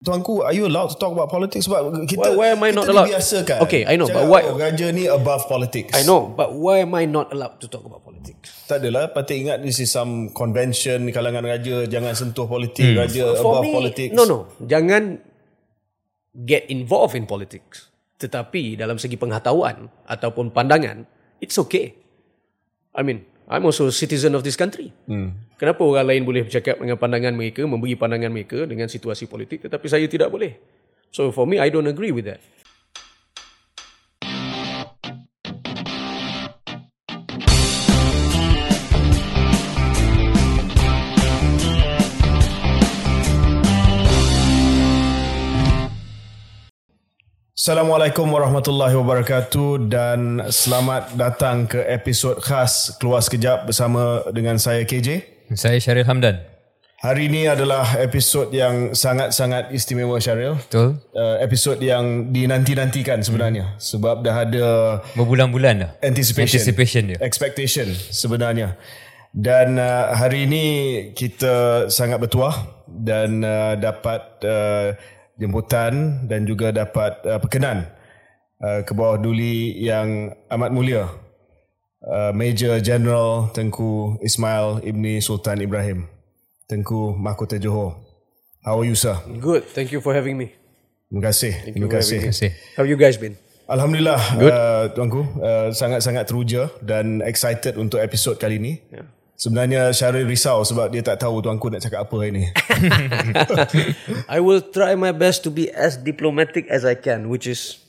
Tuanku, are you allowed to talk about politics? Sebab kita, Why- why am I kita not allowed? dibiasakan. Okay, I know, Cakap, but why- Oh, raja ni above politics. I know, but why am I not allowed to talk about politics? Tak adalah. Patut ingat this is some convention kalangan raja. Jangan sentuh politik. Raja For above me, politics. no, no. Jangan get involved in politics. Tetapi dalam segi pengetahuan ataupun pandangan, it's okay. I mean, I'm also a citizen of this country. Hmm. Kenapa orang lain boleh bercakap dengan pandangan mereka, memberi pandangan mereka dengan situasi politik, tetapi saya tidak boleh? So for me, I don't agree with that. Assalamualaikum warahmatullahi wabarakatuh dan selamat datang ke episod khas Keluar Sekejap bersama dengan saya KJ. Saya Syaril Hamdan. Hari ini adalah episod yang sangat-sangat istimewa Syaril. Betul? Uh, episod yang dinanti-nantikan sebenarnya hmm. sebab dah ada Berbulan-bulan dah. anticipation, Anticipation dia. expectation sebenarnya. Dan uh, hari ini kita sangat bertuah dan uh, dapat uh, jemputan dan juga dapat uh, perkenan uh, ke bawah duli yang amat mulia. Uh, Major General Tengku Ismail Ibni Sultan Ibrahim. Tengku Mahkota Johor. How are you sir? Good. Thank you for having me. Terima kasih. Terima kasih. Terima kasih. How you guys been? Alhamdulillah uh, tuanku uh, sangat-sangat teruja dan excited untuk episod kali ini. Yeah. Sebenarnya Syaril risau sebab dia tak tahu tuanku nak cakap apa hari ni. I will try my best to be as diplomatic as I can, which is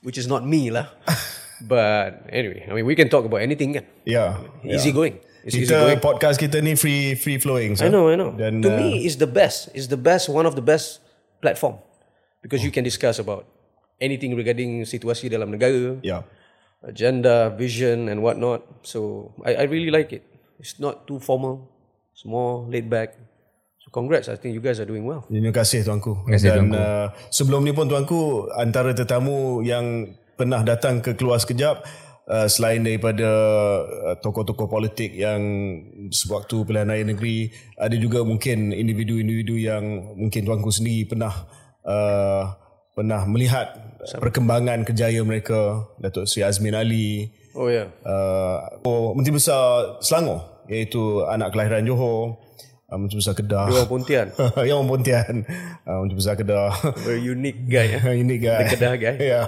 which is not me lah. But anyway, I mean we can talk about anything kan. ya. Easy going. It's easy Kita going. podcast kita ni free free flowing. I know, I know. Dan to uh, me, it's the best. It's the best, one of the best platform because you can discuss about anything regarding situasi dalam negara, ya. agenda, vision, and whatnot. So I, I really like it. It's not too formal. It's more laid back. So congrats. I think you guys are doing well. Terima kasih tuanku. Terima kasih, Dan tuanku. Uh, sebelum ni pun tuanku antara tetamu yang pernah datang ke keluar sekejap uh, selain daripada uh, tokoh-tokoh politik yang sewaktu pilihan raya negeri ada juga mungkin individu-individu yang mungkin tuanku sendiri pernah uh, pernah melihat perkembangan kejayaan mereka Datuk Seri Azmin Ali Oh yeah. uh, oh, Menteri Besar Selangor iaitu anak kelahiran Johor uh, Menteri Besar Kedah Orang Pontian. yang orang Pontian uh, Menteri Besar Kedah Very unique guy. Eh? unique guy The Kedah guy. yeah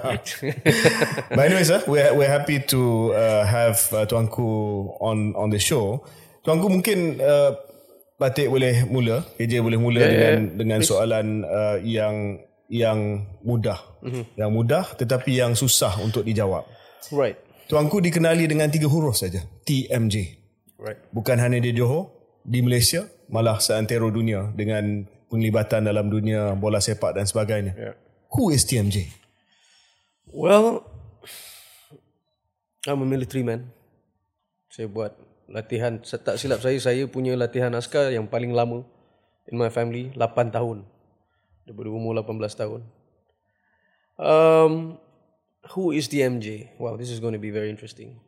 but anyway sir we're, we're happy to uh, have uh, Tuanku on on the show Tuanku mungkin uh, Batik boleh mula KJ boleh mula yeah, dengan yeah, dengan soalan uh, yang yang mudah mm-hmm. yang mudah tetapi yang susah untuk dijawab Right. Tuanku dikenali dengan tiga huruf saja TMJ Right. bukan hanya di Johor di Malaysia malah seantero dunia dengan penglibatan dalam dunia bola sepak dan sebagainya Yeah. who is TMJ Well, I'm a military man. Saya buat latihan, tak silap saya, saya punya latihan askar yang paling lama in my family, 8 tahun. Daripada umur 18 tahun. Um, who is the MJ? Wow, this is going to be very interesting.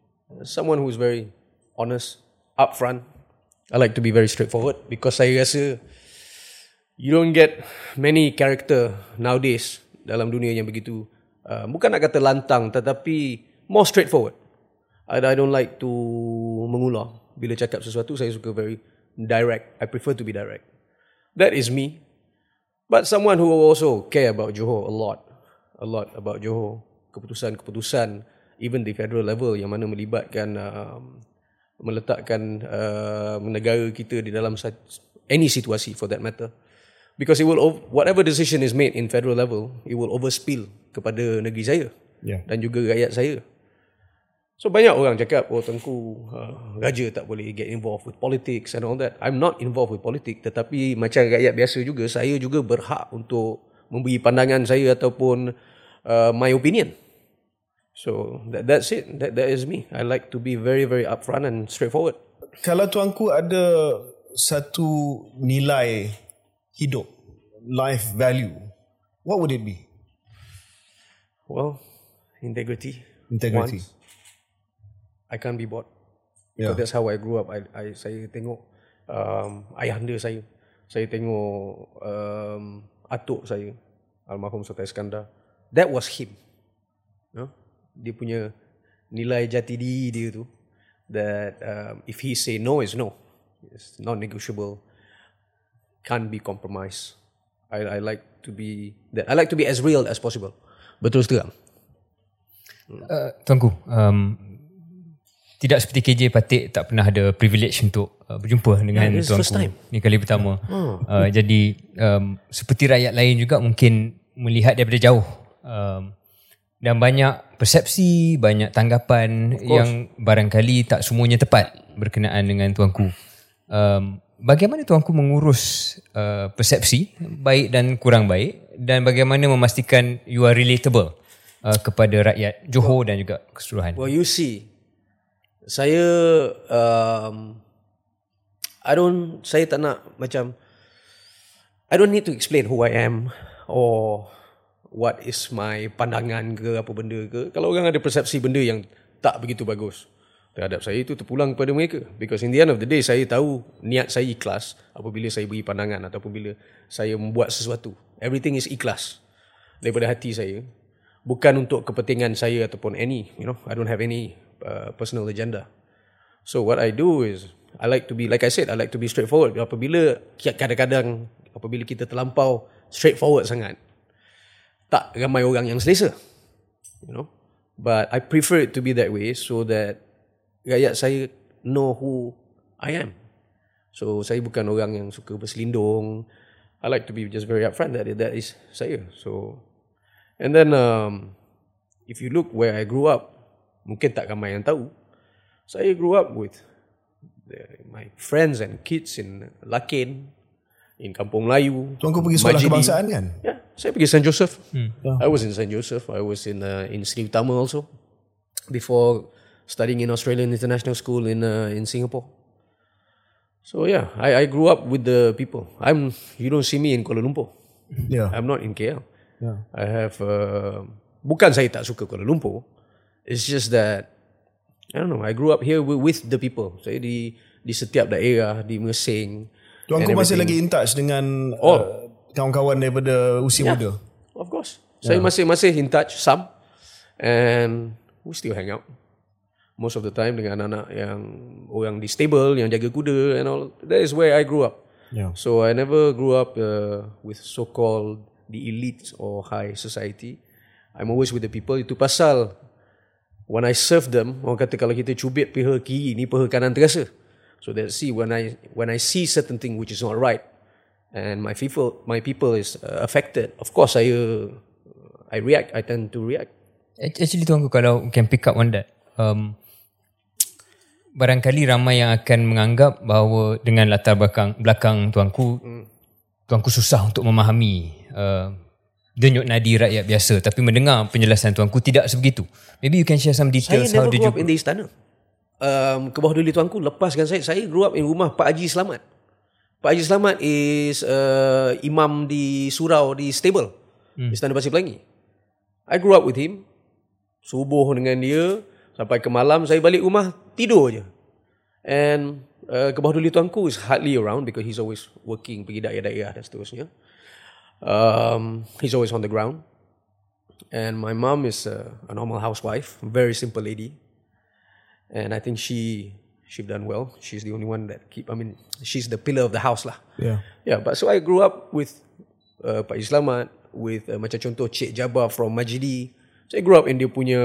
Someone who is very honest, upfront. I like to be very straightforward because I guess you don't get many character nowadays dalam dunia yang begitu uh, bukan nak kata lantang tetapi more straightforward. I, I don't like to mengular bila cakap sesuatu saya suka very direct. I prefer to be direct. That is me. But someone who also care about Johor a lot. A lot about Johor. Keputusan-keputusan even di federal level yang mana melibatkan um, meletakkan uh, negara kita di dalam any situasi for that matter. Because it will whatever decision is made in federal level it will overspill kepada negeri saya Yeah. dan juga rakyat saya. So banyak orang cakap oh tengku uh, raja tak boleh get involved with politics and all that. I'm not involved with politics tetapi macam rakyat biasa juga saya juga berhak untuk memberi pandangan saya ataupun uh, my opinion so that, that's it that, that is me I like to be very very upfront and straightforward kalau tuanku ada satu nilai hidup life value what would it be Well, integrity. Integrity. Once. I can't be bought. Yeah. Because that's how I grew up. I, I saya tengok um, ayahanda saya. Saya tengok um, atuk saya almarhum Sultan Iskandar that was him? Dia punya nilai jati diri dia tu that um, if he say no is no it's non negotiable can't be compromised I, I like to be that I like to be as real as possible betul terang Uh, tuanku, um, tidak seperti KJ Patik tak pernah ada privilege untuk uh, berjumpa dengan Yeah, tuanku. first time. Ni kali pertama. Uh, jadi um, seperti rakyat lain juga mungkin melihat daripada jauh. Um, dan banyak persepsi, banyak tanggapan yang barangkali tak semuanya tepat berkenaan dengan tuanku. Um, bagaimana tuanku mengurus uh, persepsi baik dan kurang baik dan bagaimana memastikan you are relatable uh, kepada rakyat Johor dan juga keseluruhan. Well, you see, saya um, I don't saya tak nak macam I don't need to explain who I am or what is my pandangan ke apa benda ke. Kalau orang ada persepsi benda yang tak begitu bagus terhadap saya itu terpulang kepada mereka. Because in the end of the day saya tahu niat saya ikhlas apabila saya beri pandangan ataupun bila saya membuat sesuatu. Everything is ikhlas daripada hati saya. Bukan untuk kepentingan saya ataupun any you know I don't have any uh, personal agenda. So what I do is I like to be like I said I like to be straightforward. Apabila kadang-kadang apabila kita terlampau straightforward sangat tak ramai orang yang selesa you know but I prefer it to be that way so that rakyat saya know who I am so saya bukan orang yang suka berselindung I like to be just very upfront that that is saya so And then um, if you look where I grew up, mungkin tak ramai yang tahu. Saya grew up with the, my friends and kids in Lakin, in Kampung Melayu. Tuanku pergi sekolah Majidi. kebangsaan kan? Yeah, saya pergi St. Joseph. I was in St. Joseph. I was in uh, in Sri Utama also before studying in Australian International School in uh, in Singapore. So yeah, I, I grew up with the people. I'm you don't see me in Kuala Lumpur. Ya. I'm not in KL. Yeah. I have uh, bukan saya tak suka Kuala Lumpur. It's just that I don't know. I grew up here with, with the people. Saya di di setiap daerah di Mersing. Tuanku and masih lagi in touch dengan Oh. uh, kawan-kawan daripada usia Yeah, muda. Of course. Saya masih masih in touch some and we still hang out. Most of the time dengan anak-anak yang orang di stable yang jaga kuda and all. That is where I grew up. Yeah. So I never grew up uh, with so-called the elite or high society. I'm always with the people. Itu pasal when I serve them, orang kata kalau kita cubit pihak kiri ni pihak kanan terasa. So that see when I when I see certain thing which is not right, and my people my people is uh, affected. Of course, I uh, I react. I tend to react. Actually tuanku kalau can pick up on that. Um, barangkali ramai yang akan menganggap bahawa dengan latar belakang belakang tuanku Hmm. tuanku susah untuk memahami uh, denyut nadi rakyat biasa tapi mendengar penjelasan tuanku tidak sebegitu. Maybe you can share some Saya details how never did grew you up in the istana. Um, ke bawah duli tuanku lepaskan saya. Saya grew up in rumah Pak Haji Selamat. Pak Haji Selamat is uh, imam di surau di stable. Hmm. Istana Pasir Pelangi. I grew up with him. Subuh dengan dia. Sampai ke malam saya balik rumah tidur je. And uh, ke duli tuanku is hardly around because he's always working pergi daerah-daerah dan seterusnya. Um, he's always on the ground. And my mom is a, a normal housewife, very simple lady. And I think she she done well. She's the only one that keep. I mean, she's the pillar of the house lah. Yeah. Yeah, but so I grew up with uh, Pak Islamat, with uh, macam contoh Cik Jabbar from Majidi. So I grew up in dia punya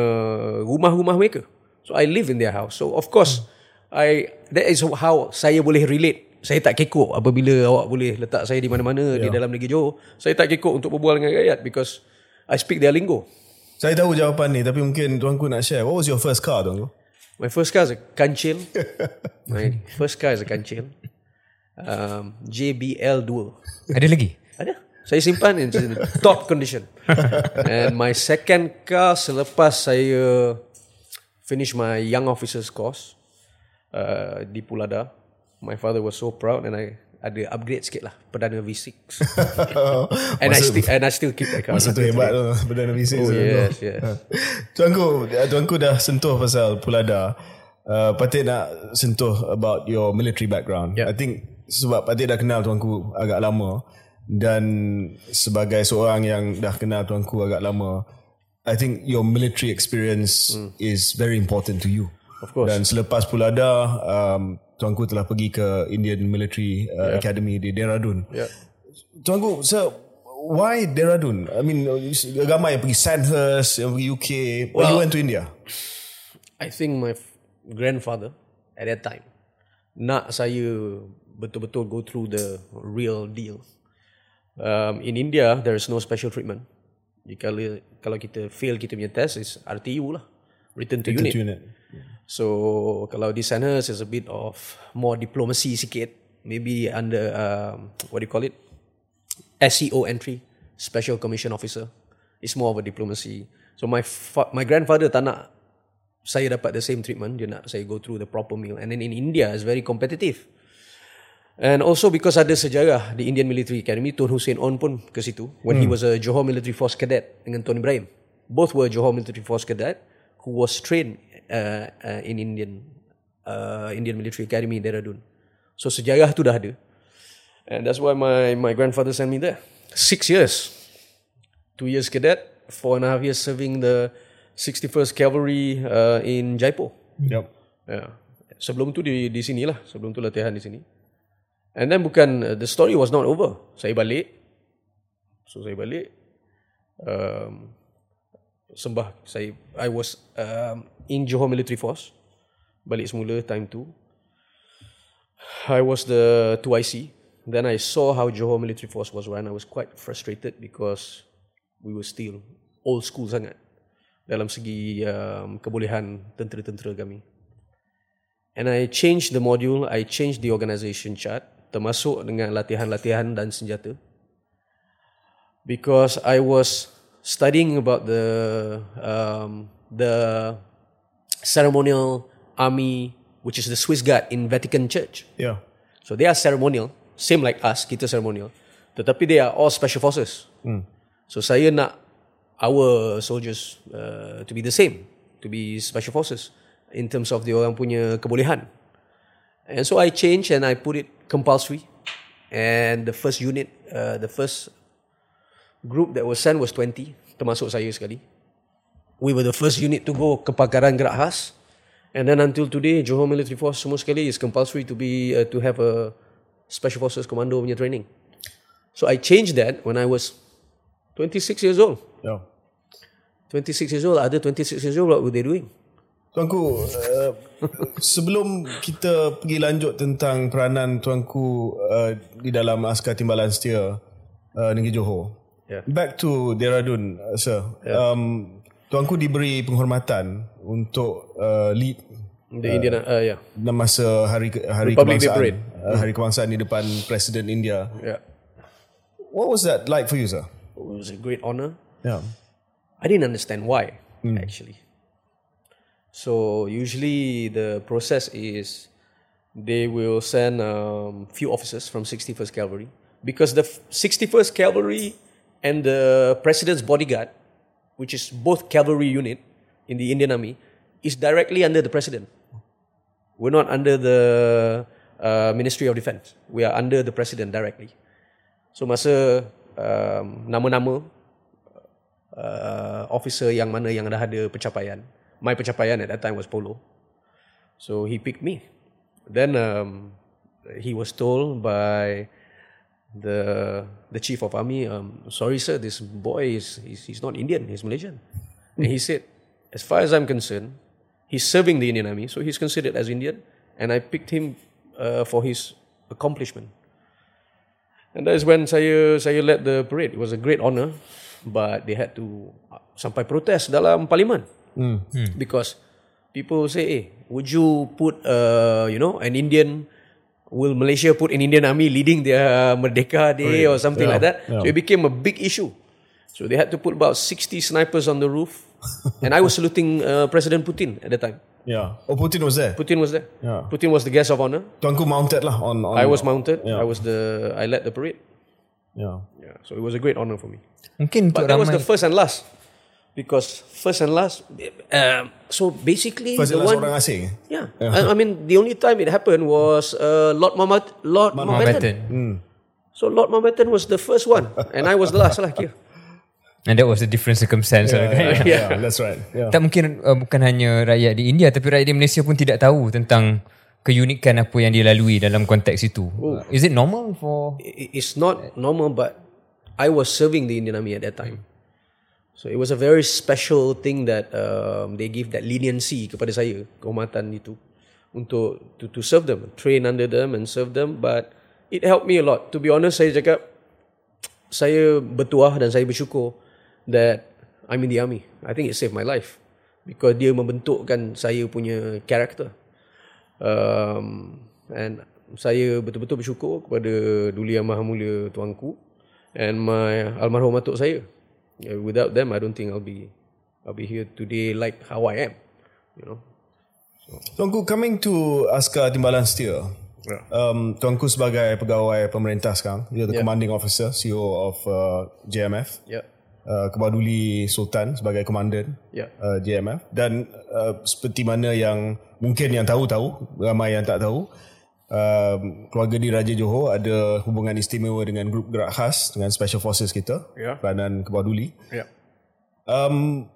rumah-rumah mereka. So I live in their house. So of course, I that is how saya boleh relate. Saya tak kekok apabila awak boleh letak saya di mana-mana di dalam negeri Johor. Saya tak kekok untuk berbual dengan rakyat because I speak their lingo. Saya tahu jawapan ni tapi mungkin tuanku nak share. What was your first car tuanku? My first car is a Kancil. My first car is a Kancil. Um, JBL 2. Ada lagi? Ada. Saya simpan in in top condition. And my second car selepas saya finish my young officers course uh, di Pulada. My father was so proud and I ada upgrade sikit lah Perdana V6. and I still and I still keep that car. Masa tu hebat tu Perdana V6 Oh yes, yes. Tuanku Tuanku dah sentuh pasal Pulada uh, Patik nak sentuh About your military background Yeah. I think Sebab Patik dah kenal tuanku Agak lama dan sebagai seorang yang dah kenal tuanku agak lama I think your military experience is very important to you Of course. dan selepas Pulada um, tuanku telah pergi ke Indian Military uh, Academy di Dehradun Yeah. tuanku so why Dehradun I mean ramai yang pergi Sandhurst yang pergi UK why you went to India I think my grandfather at that time nak saya betul-betul go through the real deal. Um, in India, there is no special treatment. Jika kalau kita fail kita punya test is RTU lah, return to unit. unit So kalau di sana is a bit of more diplomacy sikit, maybe under um, what do you call it, SEO entry, Special Commission Officer. It's more of a diplomacy. So my fa- my grandfather tak nak saya dapat the same treatment. Dia nak saya go through the proper meal. And then in India, it's very competitive. And also because ada sejarah di Indian Military Academy, Tun Hussein On pun ke situ. When he was a Johor Military Force Cadet dengan Tun Ibrahim. Both were Johor Military Force Cadet who was trained uh, uh, in Indian uh, Indian Military Academy in Dehradun. So sejarah tu dah ada. And that's why my my grandfather sent me there. Six years. Two years cadet, four and a half years serving the 61st Cavalry uh, in Jaipur. yep Ya. Sebelum tu di di sini lah, sebelum tu latihan di sini. And then bukan uh, the story was not over. Saya balik. So saya balik. Um, sembah saya I was um, in Johor Military Force. Balik semula time tu. I was the 2IC. Then I saw how Johor Military Force was run. I was quite frustrated because we were still old school sangat dalam segi um, kebolehan tentera-tentera kami. And I changed the module, I changed the organisation chart termasuk dengan latihan-latihan dan senjata. Because I was studying about the um, the ceremonial army which is the Swiss Guard in Vatican Church. yeah So they are ceremonial, same like us, kita ceremonial. Tetapi they are all special forces. So saya nak our soldiers uh, to be the same, to be special forces in terms of the orang punya kebolehan. And so I changed and I put it compulsory. And the first unit, uh, the first group that was sent was 20, termasuk saya sekali. We were the first unit to go kepakaran gerak khas. And then until today, Johor Military Force semua sekali is compulsory to be uh, to have a Special Forces Commando punya training. So I changed that when I was 26 years old. yeah 26 years old, other 26 years old, what were they doing? Tuanku, uh, sebelum kita pergi lanjut tentang peranan tuanku uh, di dalam askar timbalan setia uh, Negeri Johor. Yeah. Back to Dehradun, uh, sir. Um, tuanku diberi penghormatan untuk uh, lead The Indian, uh, yeah. dalam masa hari hari Republic kebangsaan. Uh, hari kebangsaan di depan Presiden India. Yeah. What was that like for you, sir? It was a great honor. Yeah. I didn't understand why, actually. So usually the process is they will send um, few officers from 61st Cavalry because the f- 61st Cavalry and the President's bodyguard, which is both cavalry unit in the Indian Army, is directly under the President. We're not under the uh, Ministry of Defense. We are under the President directly. So masa um, nama-nama uh, officer yang mana yang dah ada pencapaian. My pencapaian at that time was polo. So he picked me. Then um, he was told by the the chief of army, um, sorry sir, this boy is he's, he's not Indian, he's Malaysian. and he said, as far as I'm concerned, he's serving the Indian army, so he's considered as Indian, and I picked him uh, for his accomplishment. And that is when saya saya led the parade. It was a great honor, but they had to uh, sampai protes dalam parlimen because people say, "Eh, would you put uh, you know an Indian? Will Malaysia put an Indian army leading their Merdeka Day or something like that?" So it became a big issue. So they had to put about sixty snipers on the roof, and I was saluting uh, President Putin at the time. Yeah. Oh, Putin was there. Putin was there. Yeah. Putin was the guest of honor. Tuanku mounted lah on. on I was mounted. Yeah. I was the I led the parade. Yeah. Yeah, so it was a great honor for me. Mungkin But that was the first and last. Because first and last, um, so basically First the last one, orang asing. yeah, I, I mean the only time it happened was uh, Lord Mount, Lord Mountbatten. Mountbatten. So Lord Mountbatten was the first one, and I was the last lah kira. And that was a different circumstance. Yeah, yeah, yeah, that's right. Yeah. Tak mungkin uh, bukan hanya rakyat di India tapi rakyat di Malaysia pun tidak tahu tentang keunikan apa yang dilalui dalam konteks itu. Uh, is it normal for I- It's not normal, but I was serving the Indian Army at that time. So it was a very special thing that um, they give that leniency kepada saya, kehormatan itu untuk to, to serve them, train under them and serve them. But it helped me a lot. To be honest, saya cakap saya bertuah dan saya bersyukur that I'm in the army. I think it saved my life because dia membentukkan saya punya karakter. Um, and saya betul-betul bersyukur kepada Duli Yang Maha Mulia Tuanku and my almarhum atuk saya. Yeah, Without them, I don't think I'll be I'll be here today like how I am. You know. Tuanku, coming to Askar Timbalan Setia, Yeah. um, Tuanku sebagai pegawai pemerintah sekarang, you're the commanding officer, CEO of uh, JMF, Yeah. uh, Kebaduli Sultan sebagai komandan Yeah. uh, JMF dan uh, seperti mana yang mungkin yang tahu-tahu, ramai yang tak tahu, um, keluarga di Raja Johor ada hubungan istimewa dengan grup gerak khas dengan Special Forces kita, Ya. peranan Kebaduli. Yeah. Um,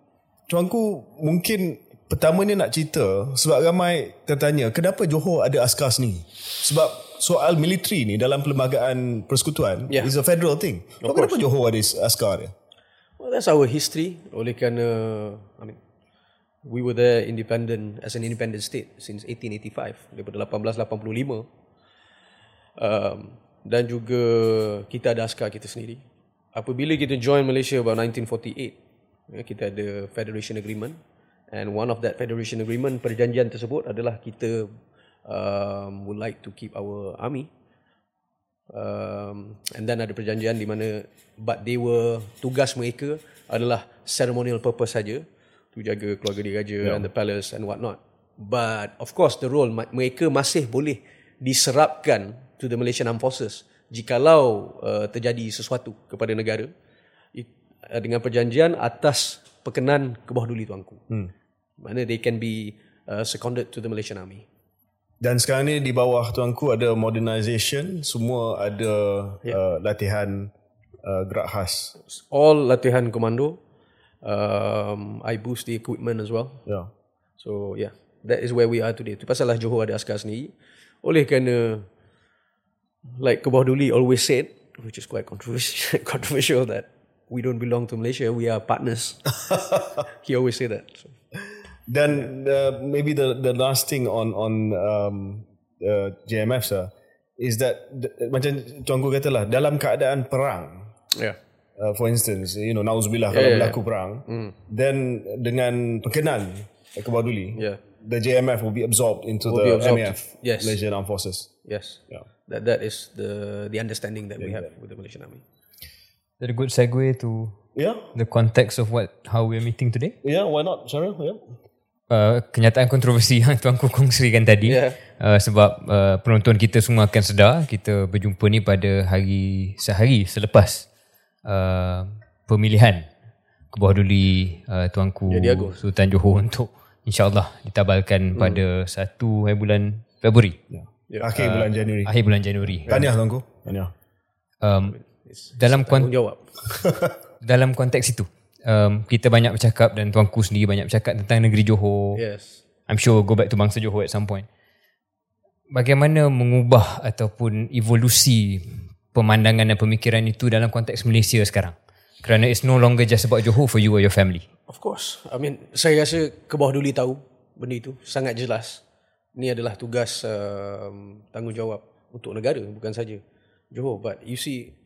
tuanku mungkin pertamanya nak cerita sebab ramai tertanya kenapa Johor ada askar sendiri sebab soal militeri ni dalam perlembagaan persekutuan Yeah. is a federal thing of kenapa Johor ada askar dia Well, that's our history. Oleh kerana, I mean, we were there independent as an independent state since 1885 daripada 1885. Um, dan juga kita ada askar kita sendiri. Apabila kita join Malaysia about 1948, ya, kita ada Federation Agreement and one of that Federation Agreement perjanjian tersebut adalah kita um, would like to keep our army um, and then ada perjanjian di mana but they were tugas mereka adalah ceremonial purpose saja to jaga keluarga diraja yeah. and the palace and what not but of course the role mereka masih boleh diserapkan to the Malaysian Armed Forces jikalau uh, terjadi sesuatu kepada negara it, uh, dengan perjanjian atas perkenan ke bawah duli tuanku hmm. mana they can be uh, seconded to the Malaysian Army dan sekarang ni di bawah tuanku ada modernization semua ada uh, latihan uh, gerak khas all latihan komando. Um, I boost the equipment as well. yeah. So yeah, that is where we are today. Tu pasal lah Johor ada askar sendiri. Oleh kerana like Duli always said, which is quite controversial, controversial that we don't belong to Malaysia, we are partners. he always say that. So. Dan uh, maybe the the last thing on on um, uh, JMF sir is that the, macam tuanku kata lah dalam keadaan perang Yeah. Uh, for instance you know nauzubillah kalau yeah, berlaku perang then dengan perkenan ke Baduli Yeah. the JMF will be absorbed into be the absorbed. MAF Yes. Malaysian Armed Forces Yes. yeah. That that is the the understanding that we have with the Malaysian Army. That a good segue to yeah the context of what how we're meeting today. yeah why not Syaril yeah Uh, kenyataan kontroversi yang tuanku kongsikan tadi Yeah. uh, sebab uh, penonton kita semua akan sedar kita berjumpa ni pada hari sehari selepas uh, pemilihan ke bawah duli uh, tuanku Jadi. Sultan Johor untuk insyaallah ditabalkan Hmm. pada 1 hari bulan Februari akhir bulan Januari akhir bulan Januari tahniah tuanku tahniah um, dalam kon- Tanggungjawab. dalam konteks itu um, kita banyak bercakap dan tuanku sendiri banyak bercakap tentang negeri Johor Yes. I'm sure we'll go back to bangsa Johor at some point. Bagaimana mengubah ataupun evolusi pemandangan dan pemikiran itu dalam konteks Malaysia sekarang? Kerana it's no longer just about Johor for you or your family. Of course. I mean, saya rasa ke bawah duli tahu benda itu sangat jelas. Ini adalah tugas um, tanggungjawab untuk negara bukan saja Johor. But you see,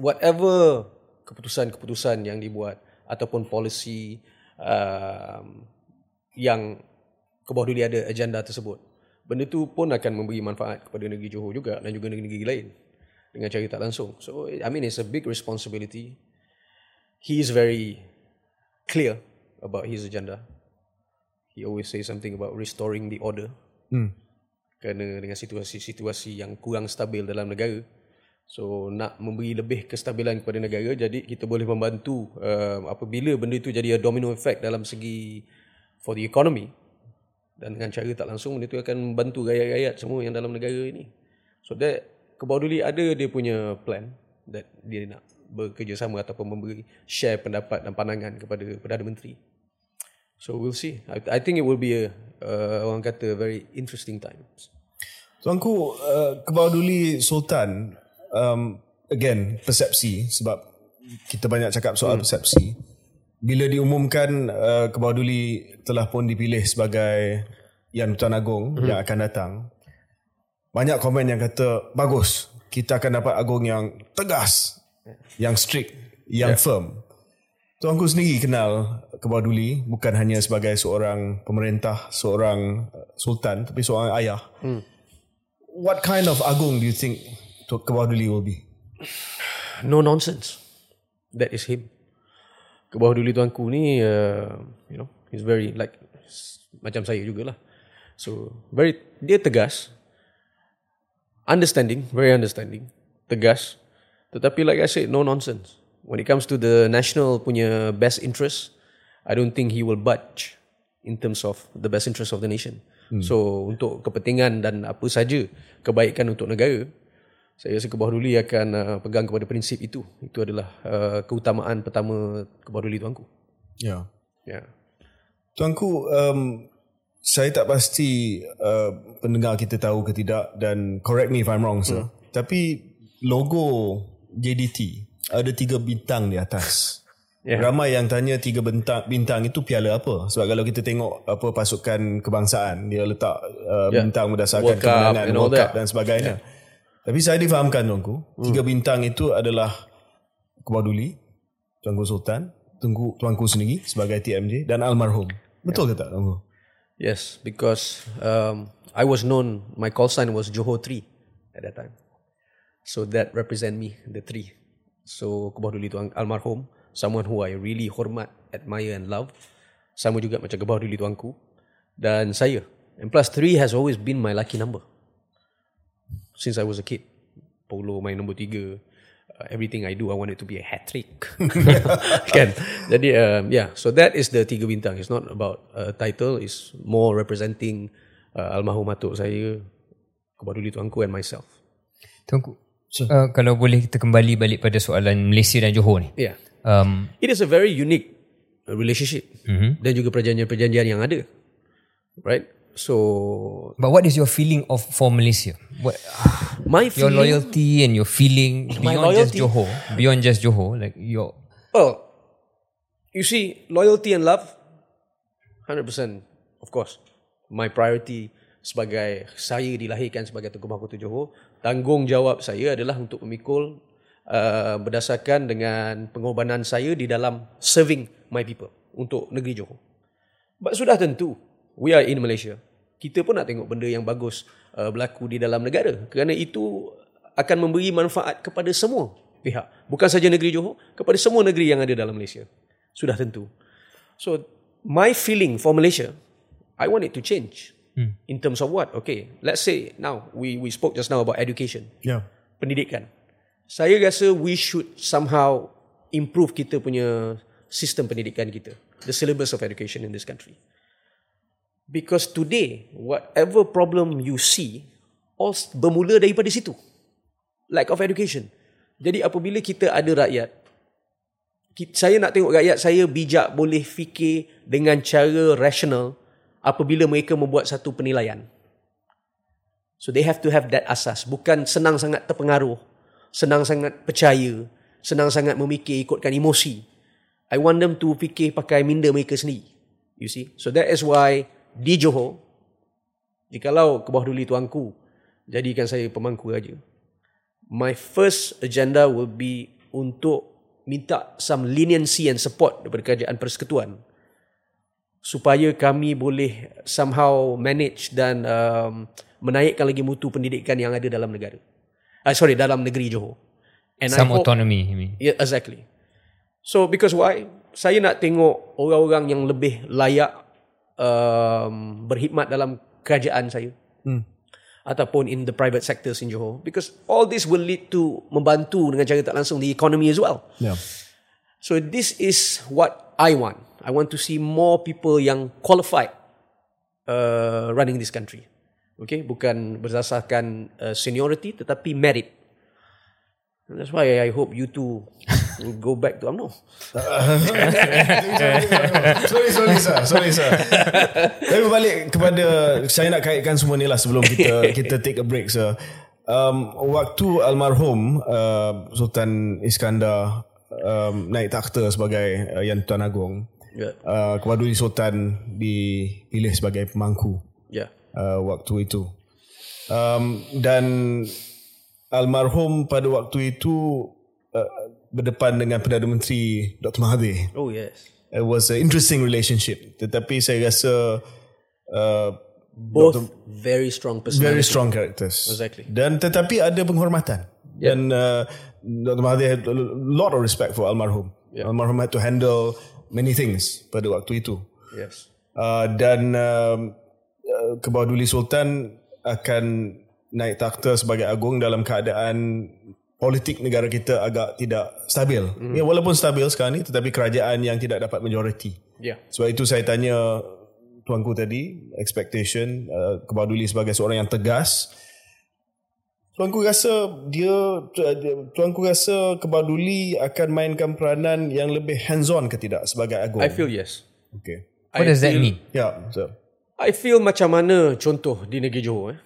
whatever keputusan-keputusan yang dibuat ataupun polisi um, yang ke bawah duli ada agenda tersebut, benda itu pun akan memberi manfaat kepada negeri Johor juga dan juga negeri-negeri lain dengan cara tak langsung. So, I mean, it's a big responsibility. He is very clear about his agenda. He always say something about restoring the order. Hmm. Kerana dengan situasi-situasi yang kurang stabil dalam negara. So nak memberi lebih kestabilan kepada negara jadi kita boleh membantu um, apabila benda itu jadi a domino effect dalam segi for the economy dan dengan cara tak langsung benda itu akan membantu rakyat-rakyat semua yang dalam negara ini. So that Kebawah Duli ada dia punya plan that dia nak bekerjasama ataupun memberi share pendapat dan pandangan kepada Perdana Menteri. So we'll see. I, I think it will be a uh, orang kata very interesting times. Tuanku, uh, Kebawah Duli Sultan, um, again, persepsi sebab kita banyak cakap soal hmm. persepsi. Bila diumumkan uh, Kebawah Duli telah pun dipilih sebagai Yang Tuan Agong hmm. yang akan datang, banyak komen yang kata, bagus, kita akan dapat Agong yang tegas, yang strict, yang yeah. firm. Tuanku sendiri kenal Kebawah Duli bukan hanya sebagai seorang pemerintah, seorang uh, sultan, tapi seorang ayah. Hmm. What kind of Agong do you think Kebawah Duli will be? No nonsense. That is him. Kebawah Duli tuanku ni, uh, you know, he's very like macam saya jugalah. So very dia tegas, understanding, very understanding, tegas. Tetapi like I said, no nonsense. When it comes to the national punya best interest, I don't think he will budge in terms of the best interest of the nation. Hmm. So untuk kepentingan dan apa saja kebaikan untuk negara, saya rasa Kebawah Duli akan uh, pegang kepada prinsip itu. Itu adalah uh, keutamaan pertama Kebawah Duli tuanku. Ya. Ya. Tuanku, um, saya tak pasti uh, pendengar kita tahu ke tidak dan correct me if I'm wrong sir. Hmm. Tapi logo JDT ada tiga bintang di atas. Yeah. Ramai yang tanya tiga bintang bintang itu piala apa? Sebab kalau kita tengok apa pasukan kebangsaan dia letak uh, yeah. bintang berdasarkan World kemenangan Cup World Cup dan sebagainya. Yeah. Tapi saya difahamkan tuanku, hmm. tiga bintang itu adalah Kebawah Duli, Tuanku Sultan, Tuanku, tuanku sendiri sebagai TMJ dan almarhum. Betul yeah. ke tak tuanku? Yes, because um, I was known, my call sign was Johor 3 at that time. So that represent me, the three. So Kebah Duli Tuan Almarhum, someone who I really hormat, admire and love. Sama juga macam Kebah Duli Tuanku. Dan saya. And plus three has always been my lucky number. Since I was a kid. Polo main nombor tiga everything I do, I want it to be a hat trick. kan? Jadi, um, yeah. So that is the tiga bintang. It's not about a title. It's more representing uh, almarhum atuk saya, Duli tuanku and myself. Tuanku, So, uh, kalau boleh kita kembali balik pada soalan Malaysia dan Johor ni. Yeah. Um, It is a very unique relationship mm-hmm. dan juga perjanjian-perjanjian yang ada. Right? So But what is your feeling of for Malaysia? What my feeling, your loyalty and your feeling beyond just Johor, beyond just Johor, like your Well, you see loyalty and love 100% of course. My priority sebagai saya dilahirkan sebagai Tengku Mahkota Johor, tanggungjawab saya adalah untuk memikul uh, berdasarkan dengan pengorbanan saya di dalam serving my people untuk negeri Johor. But sudah tentu, we are in Malaysia. Kita pun nak tengok benda yang bagus uh, berlaku di dalam negara. Kerana itu akan memberi manfaat kepada semua pihak. Bukan saja negeri Johor, kepada semua negeri yang ada dalam Malaysia. Sudah tentu. So, my feeling for Malaysia, I want it to change. Hmm. In terms of what? Okay, let's say now we we spoke just now about education. Yeah. Pendidikan. Saya rasa we should somehow improve kita punya sistem pendidikan kita. The syllabus of education in this country. Because today, whatever problem you see, all bermula daripada situ. Lack of education. Jadi apabila kita ada rakyat, saya nak tengok rakyat saya bijak boleh fikir dengan cara rasional apabila mereka membuat satu penilaian. So they have to have that asas. Bukan senang sangat terpengaruh, senang sangat percaya, senang sangat memikir ikutkan emosi. I want them to fikir pakai minda mereka sendiri. You see? So that is why di Johor, jikalau ke bawah duli tuanku, jadikan saya pemangku raja. My first agenda will be untuk minta some leniency and support daripada kerajaan persekutuan supaya kami boleh somehow manage dan um, menaikkan lagi mutu pendidikan yang ada dalam negara. Uh, sorry, dalam negeri Johor. And Some hope, autonomy. You mean? Yeah, exactly. So because why? Saya nak tengok orang-orang yang lebih layak um, berkhidmat dalam kerajaan saya. Hmm. Ataupun in the private sectors in Johor. Because all this will lead to membantu dengan cara tak langsung the economy as well. Yeah. So this is what I want. I want to see more people yang qualified uh, running this country. Okay, bukan berdasarkan uh, seniority tetapi merit. And that's why I hope you two go back to UMNO. sorry, sorry, sir. Sorry, sir. Tapi balik kepada, saya nak kaitkan semua ni lah sebelum kita kita take a break, sir. Um, waktu almarhum uh, Sultan Iskandar um, naik takhta sebagai uh, Yang Tuan Agong, Yeah. uh, Kepaduli Sultan dipilih sebagai pemangku Yeah. uh, waktu itu. Um, dan almarhum pada waktu itu uh, berdepan dengan Perdana Menteri Dr. Mahathir. Oh yes. It was an interesting relationship. Tetapi saya rasa uh, Both very strong personalities. very strong characters. Exactly. Dan tetapi ada penghormatan. Dan uh, Dr. Mahathir had a lot of respect for almarhum. Almarhum had to handle many things pada waktu itu. Yes. Uh, dan um, uh, Kebawah Sultan akan naik takhta sebagai agung dalam keadaan politik negara kita agak tidak stabil. Mm. Ya walaupun stabil sekarang ni tetapi kerajaan yang tidak dapat majoriti. Yeah. Sebab itu saya tanya tuanku tadi expectation uh, Kebawah sebagai seorang yang tegas. Tuanku rasa dia tuanku rasa Kebawah akan mainkan peranan yang lebih hands on ke tidak sebagai agung. I feel yes. okay. What does that mean? Ya, yeah, so. I feel macam mana contoh di negeri Johor eh.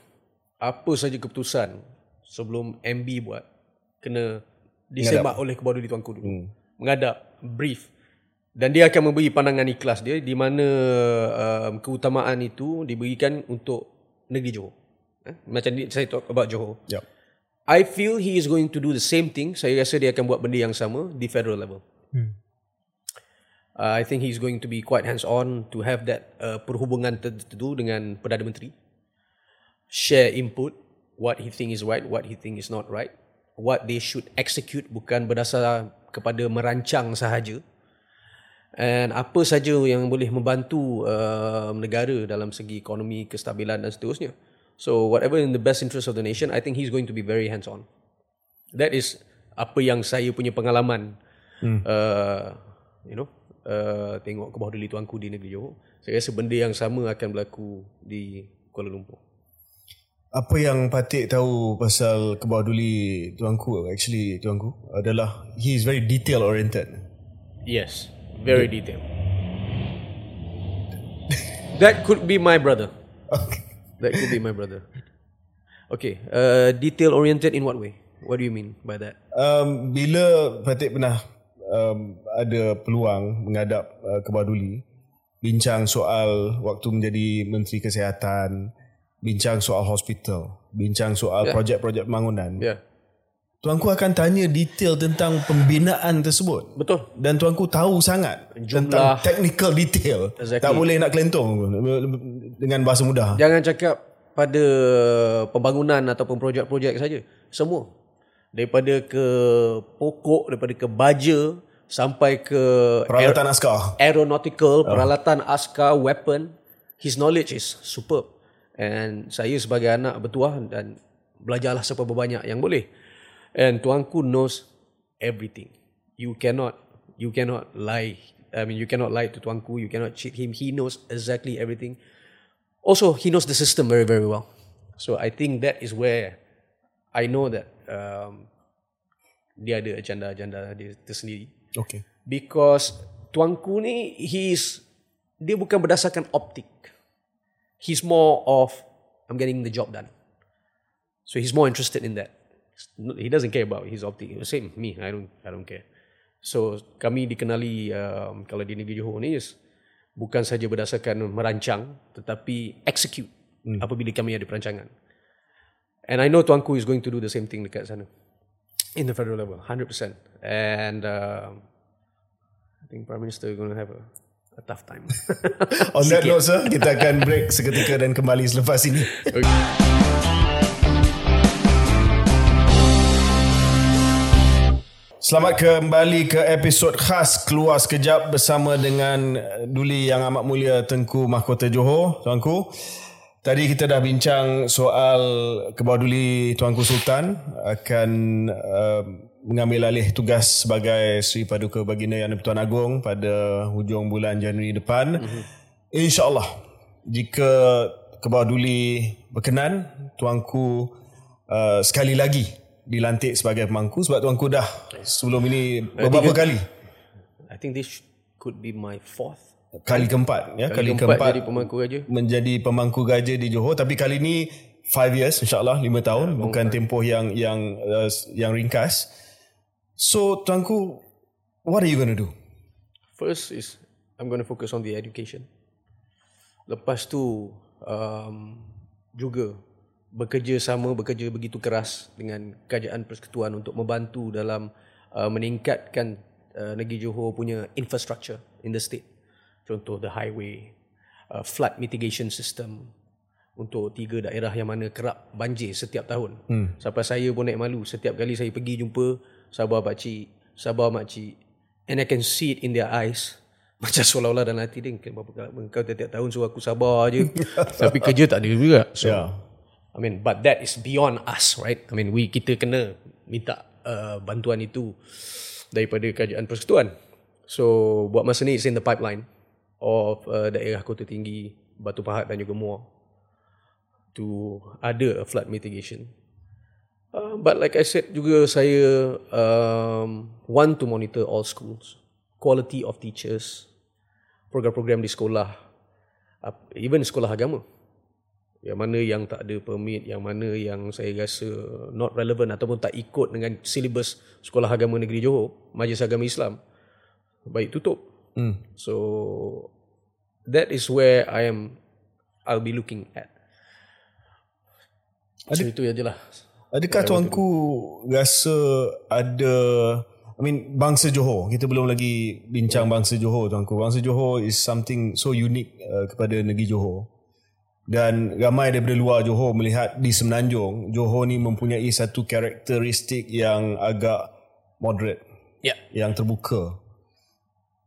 Apa saja keputusan sebelum MB buat kena disemak oleh Kebawah Duli Tuanku dulu. Hmm. Mengadap, brief. Dan dia akan memberi pandangan ikhlas dia di mana um, keutamaan itu diberikan untuk negeri Johor. Eh? Macam ni saya talk about Johor. Yeah. I feel he is going to do the same thing. Saya rasa dia akan buat benda yang sama di federal level. Hmm. Uh, I think he's going to be quite hands-on to have that uh, perhubungan tertentu dengan Perdana Menteri. Share input, what he think is right, what he think is not right. What they should execute bukan berdasar kepada merancang sahaja. And apa saja yang boleh membantu uh, negara dalam segi ekonomi, kestabilan dan seterusnya. So whatever in the best interest of the nation, I think he's going to be very hands-on. That is apa yang saya punya pengalaman. Hmm. Uh, you know, uh, tengok ke bawah duli tuanku di negeri Johor. Saya rasa benda yang sama akan berlaku di Kuala Lumpur. Apa yang Patik tahu pasal Kebawah Duli tuanku actually tuanku adalah he is very detail oriented. Yes, very detailed. That could be my brother. Okay. That could be my brother. Okay, uh, detail oriented in what way? What do you mean by that? Um, bila Patik pernah um, ada peluang menghadap uh, Kebawah Duli bincang soal waktu menjadi Menteri Kesihatan, bincang soal hospital, bincang soal Yeah. projek-projek pembangunan. Yeah, Tuanku akan tanya detail tentang pembinaan tersebut. betul. Dan tuanku tahu sangat tentang technical detail. Exactly. Tak boleh nak kelentong dengan bahasa mudah. Jangan cakap pada pembangunan ataupun projek-projek saja. Semua. Daripada ke pokok, daripada ke baja, sampai ke Peralatan askar. aeronautical, peralatan askar, weapon. His knowledge is superb. And saya sebagai anak bertuah dan belajarlah seberapa banyak yang boleh. And tuanku knows everything. You cannot, you cannot lie. I mean, you cannot lie to tuanku. You cannot cheat him. He knows exactly everything. Also, he knows the system very, very well. So I think that is where I know that um, dia ada agenda-agenda dia tersendiri Okay. because tuanku ni he is dia bukan berdasarkan optik. He's more of I'm getting the job done. So he's more interested in that. He doesn't care about his optic. Same me, I don't I don't care. So kami dikenali um, kalau di negeri Johor ni is bukan saja berdasarkan merancang tetapi execute hmm. apabila kami ada perancangan. And I know tuanku is going to do the same thing dekat sana. In the federal level, 100%. And um, I think Prime Minister is going to have a, a tough time. On that note, sir, kita akan break seketika dan kembali selepas ini. Selamat kembali ke episod khas Keluar Sekejap bersama dengan Duli Yang Amat Mulia Tengku Mahkota Johor, tuanku. Tadi kita dah bincang soal Kebawah Duli Tuanku Sultan akan uh, mengambil alih tugas sebagai Sri Paduka Baginda Yang Di-Pertuan Agong pada hujung bulan Januari depan. Mm-hmm. InsyaAllah jika Kebawah berkenan tuanku uh, sekali lagi dilantik sebagai pemangku sebab tuanku dah sebelum ini beberapa kali. I think this could be my fourth. Kali keempat ya. Kali, keempat keempat jadi pemangku raja. menjadi pemangku gajah di Johor. Tapi kali ini 5 years insyaallah 5 tahun. Ya, bukan tempoh yang yang uh, yang ringkas so tuanku what are you going to do First is I'm going to focus on the education. Lepas tu um, juga bekerja sama bekerja begitu keras dengan kerajaan persekutuan untuk membantu dalam uh, meningkatkan uh, negeri Johor punya infrastructure in the state. Contoh the highway, uh, flood mitigation system untuk tiga daerah yang mana kerap banjir setiap tahun. Hmm. Sampai saya pun naik malu setiap kali saya pergi jumpa sabar pakcik, sabar makcik and I can see it in their eyes. Macam seolah-olah dalam hati dia Kenapa kau tiap-tiap tahun suruh aku sabar je Tapi kerja tak ada juga So Yeah. I mean, but that is beyond us, right? I mean, we kita kena minta uh, bantuan itu daripada kerajaan persekutuan. So, buat masa ni, it's in the pipeline of uh, daerah kota tinggi, Batu Pahat dan juga Muar to ada a flood mitigation. Uh, but like I said juga, saya um, want to monitor all schools, quality of teachers, program-program di sekolah, uh, even sekolah agama yang mana yang tak ada permit, yang mana yang saya rasa not relevant ataupun tak ikut dengan silibus sekolah agama negeri Johor, Majlis Agama Islam, baik tutup. hmm. So that is where I am I'll be looking at. So itu je lah. Adakah tuanku rasa ada I mean bangsa Johor kita belum lagi bincang bangsa Johor tuanku bangsa Johor is something so unique uh, kepada negeri Johor dan ramai daripada luar Johor melihat di Semenanjung Johor ni mempunyai satu karakteristik yang agak moderate Ya. yang terbuka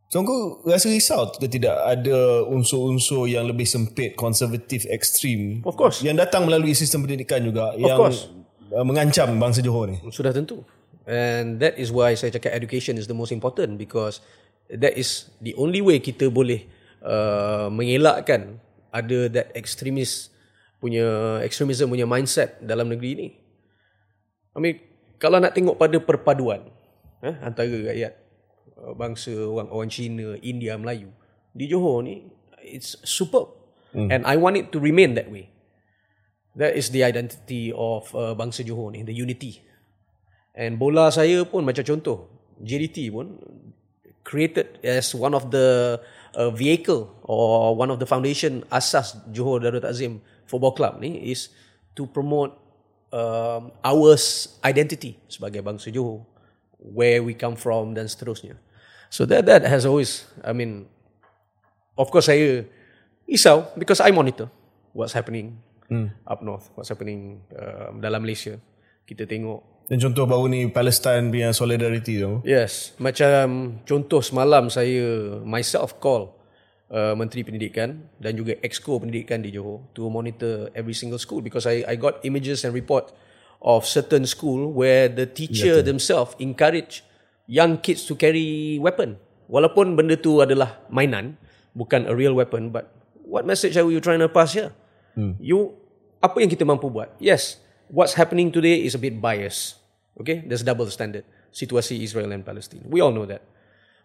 Tuanku rasa risau ke tidak ada unsur-unsur yang lebih sempit, konservatif, ekstrim Of course. yang datang melalui sistem pendidikan juga yang course. Uh, mengancam bangsa Johor ni. Sudah tentu. And that is why saya cakap education is the most important because that is the only way kita boleh uh, mengelakkan ada that extremist punya extremism punya mindset dalam negeri ini. I mean, kalau nak tengok pada perpaduan eh, antara rakyat uh, bangsa orang orang Cina, India, Melayu di Johor ni it's superb. And I want it to remain that way. That is the identity of uh, bangsa Johor ni, the unity. And bola saya pun macam contoh, JDT pun created as one of the uh, vehicle or one of the foundation asas Johor Darul Takzim Football Club ni is to promote um, our identity sebagai bangsa Johor, where we come from dan seterusnya. So that that has always, I mean, of course saya risau because I monitor what's happening up north, what's happening um, dalam Malaysia. Kita tengok Dan contoh baru ni Palestine punya solidarity tu. Yes, macam contoh semalam saya myself call uh, Menteri Pendidikan dan juga Exco Pendidikan di Johor to monitor every single school because I I got images and report of certain school where the teacher themselves encourage young kids to carry weapon. Walaupun benda tu adalah mainan, bukan a real weapon, but what message are you trying to pass here? You apa yang kita mampu buat? Yes, what's happening today is a bit biased. Okay, there's double standard. Situasi Israel and Palestine. We all know that.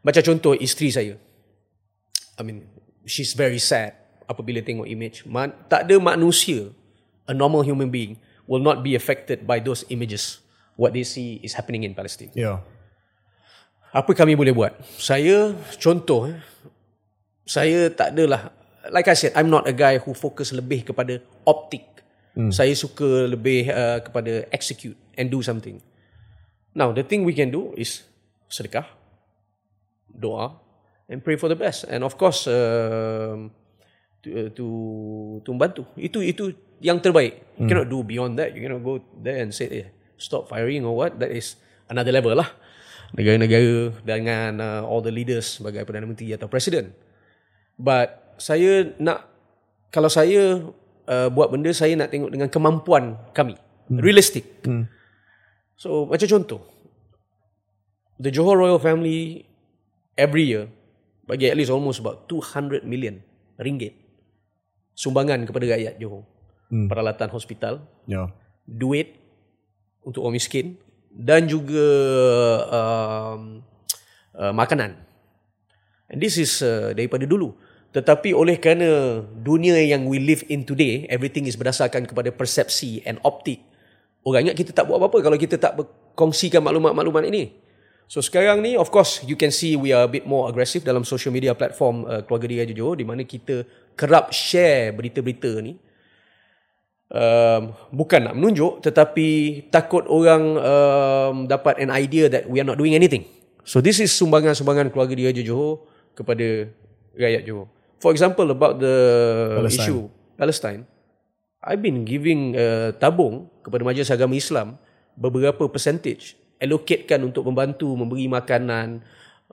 Macam contoh isteri saya. I mean, she's very sad apabila tengok image. Man, tak ada manusia, a normal human being, will not be affected by those images. What they see is happening in Palestine. Ya. Apa kami boleh buat? Saya contoh eh, saya tak adalah like I said I'm not a guy who focus lebih kepada optik. Hmm. Saya suka lebih uh, kepada execute and do something. Now the thing we can do is sedekah, doa and pray for the best and of course um, to, uh, to to membantu. Itu itu yang terbaik. You cannot do beyond that. You cannot go there and say eh, stop firing or what. That is another level lah. Negara-negara dengan uh, all the leaders sebagai Perdana Menteri atau Presiden. But saya nak kalau saya uh, buat benda saya nak tengok dengan kemampuan kami. Realistic. So macam contoh the Johor royal family every year bagi at least almost about 200 million ringgit sumbangan kepada rakyat Johor. Hmm. Peralatan hospital, Yeah. duit untuk orang miskin dan juga um, uh, makanan. And this is uh, daripada dulu. Tetapi oleh kerana dunia yang we live in today, everything is berdasarkan kepada persepsi and optik. Orang ingat kita tak buat apa-apa kalau kita tak berkongsikan maklumat-maklumat ini. So sekarang ni of course you can see we are a bit more aggressive dalam social media platform uh, Keluarga Dia Johor di mana kita kerap share berita-berita ni um, bukan nak menunjuk tetapi takut orang um, dapat an idea that we are not doing anything. So this is sumbangan-sumbangan keluarga dia Johor kepada rakyat Johor. For example about the Palestine. issue Palestine, I've been giving uh, tabung kepada Majlis Agama Islam beberapa percentage allocatekan untuk membantu memberi makanan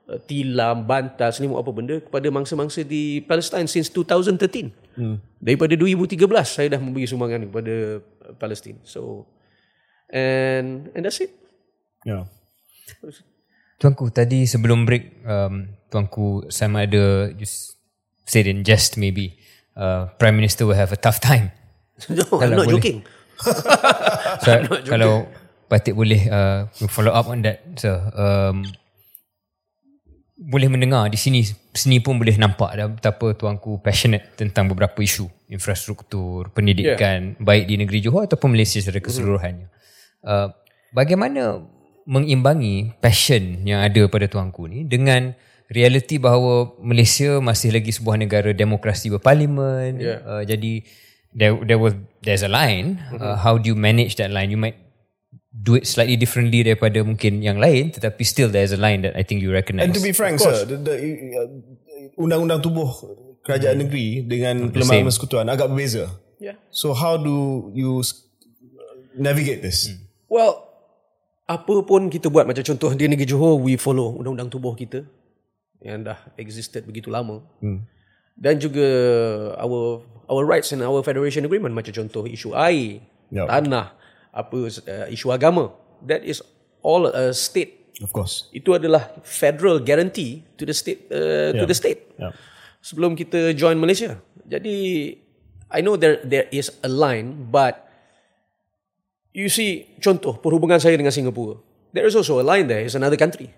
uh, tilam, bantal, selimut apa benda kepada mangsa-mangsa di Palestine since 2013. Hmm. Daripada 2013 saya dah memberi sumbangan kepada uh, Palestin. So and and that's it. Yeah. Tuanku tadi sebelum break um, Tuanku sama ada just said in jest maybe uh, Prime Minister will have a tough time no, I'm not boleh. joking. So kalau Patik boleh uh, follow up on that so, um, boleh mendengar di sini sini pun boleh nampak dah betapa tuanku passionate tentang beberapa isu infrastruktur pendidikan yeah. baik di negeri Johor ataupun Malaysia secara keseluruhannya. Uh, bagaimana mengimbangi passion yang ada pada tuanku ni dengan realiti bahawa Malaysia masih lagi sebuah negara demokrasi berparlimen. Yeah. uh, jadi there there was there's a line. Uh, how do you manage that line? You might do it slightly differently daripada mungkin yang lain tetapi still there's a line that I think you recognize. And to be frank, sir, the, the, uh, undang-undang tubuh kerajaan negeri dengan pelemahan persekutuan agak berbeza. Yeah. So how do you s- navigate this? Well, apa pun kita buat macam contoh di negeri Johor we follow undang-undang tubuh kita yang dah existed begitu lama. Hmm. Dan juga our our rights and our federation agreement macam contoh isu air, Yup. tanah, apa uh, isu agama. That is all a state. Of course. Itu adalah federal guarantee to the state uh, to Yeah. the state. Yeah. sebelum kita join Malaysia. Jadi I know there there is a line but you see contoh perhubungan saya dengan Singapura. There is also a line there. It's another country.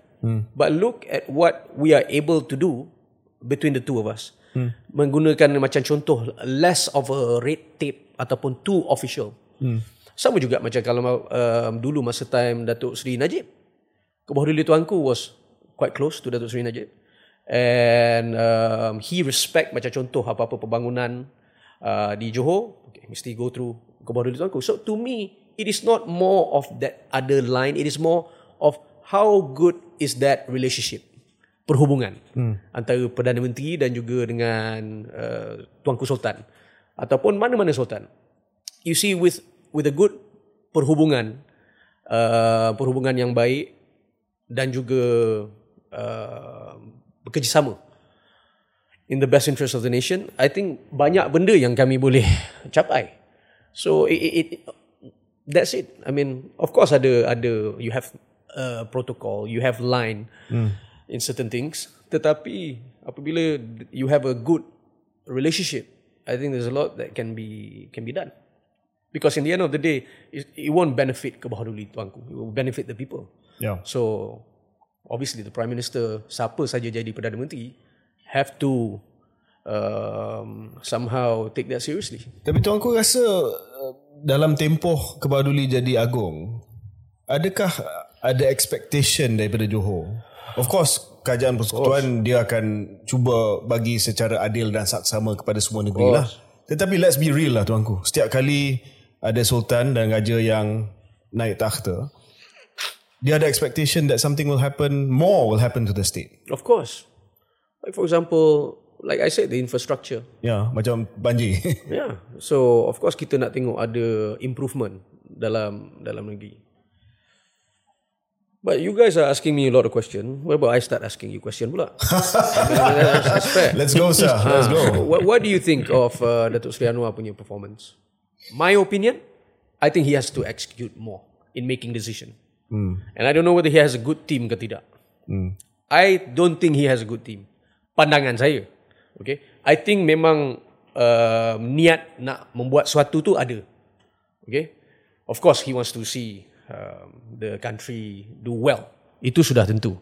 But look at what we are able to do between the two of us. Menggunakan macam contoh less of a red tape ataupun too official. Sama juga macam kalau um, dulu masa time Datuk Seri Najib. Kebahagiaan tuanku was quite close to Datuk Seri Najib. And um, he respect macam contoh apa-apa pembangunan uh, di Johor, okay, mesti go through kebahagiaan tuanku. So to me, it is not more of that other line. It is more of how good is that relationship perhubungan hmm. antara Perdana Menteri dan juga dengan uh, Tuanku Sultan ataupun mana-mana Sultan. You see with with a good perhubungan uh, perhubungan yang baik dan juga uh, bekerjasama in the best interest of the nation, I think banyak benda yang kami boleh capai. So it, it, it that's it. I mean, of course ada ada you have uh, protocol, you have line in certain things. Tetapi apabila you have a good relationship, I think there's a lot that can be can be done. Because in the end of the day, it, it won't benefit Kebahaduli tuanku. It will benefit the people. Yeah. So obviously the Prime Minister siapa saja jadi Perdana Menteri have to um, somehow take that seriously. Tapi tuanku rasa uh, dalam tempoh Kebaduli jadi agung, adakah ada expectation daripada Johor? Of course, kerajaan persekutuan dia akan cuba bagi secara adil dan saksama kepada semua negeri lah. Tetapi let's be real lah tuanku. Setiap kali ada sultan dan raja yang naik takhta, dia ada expectation that something will happen, more will happen to the state. Of course. Like for example, like I said, the infrastructure. Ya, macam banjir. Yeah. So of course kita nak tengok ada improvement dalam dalam negeri. But you guys are asking me a lot of question. What about I start asking you question pula? That's, fair. let's go sir, let's go. What, what do you think of uh, Datuk Seri Anwar punya performance? My opinion, I think he has to execute more in making decision. And I don't know whether he has a good team ke tidak. I don't think he has a good team. Pandangan saya. Okay. I think memang uh, niat nak membuat sesuatu tu ada. Okay. Of course he wants to see um, the country do well. Itu sudah tentu.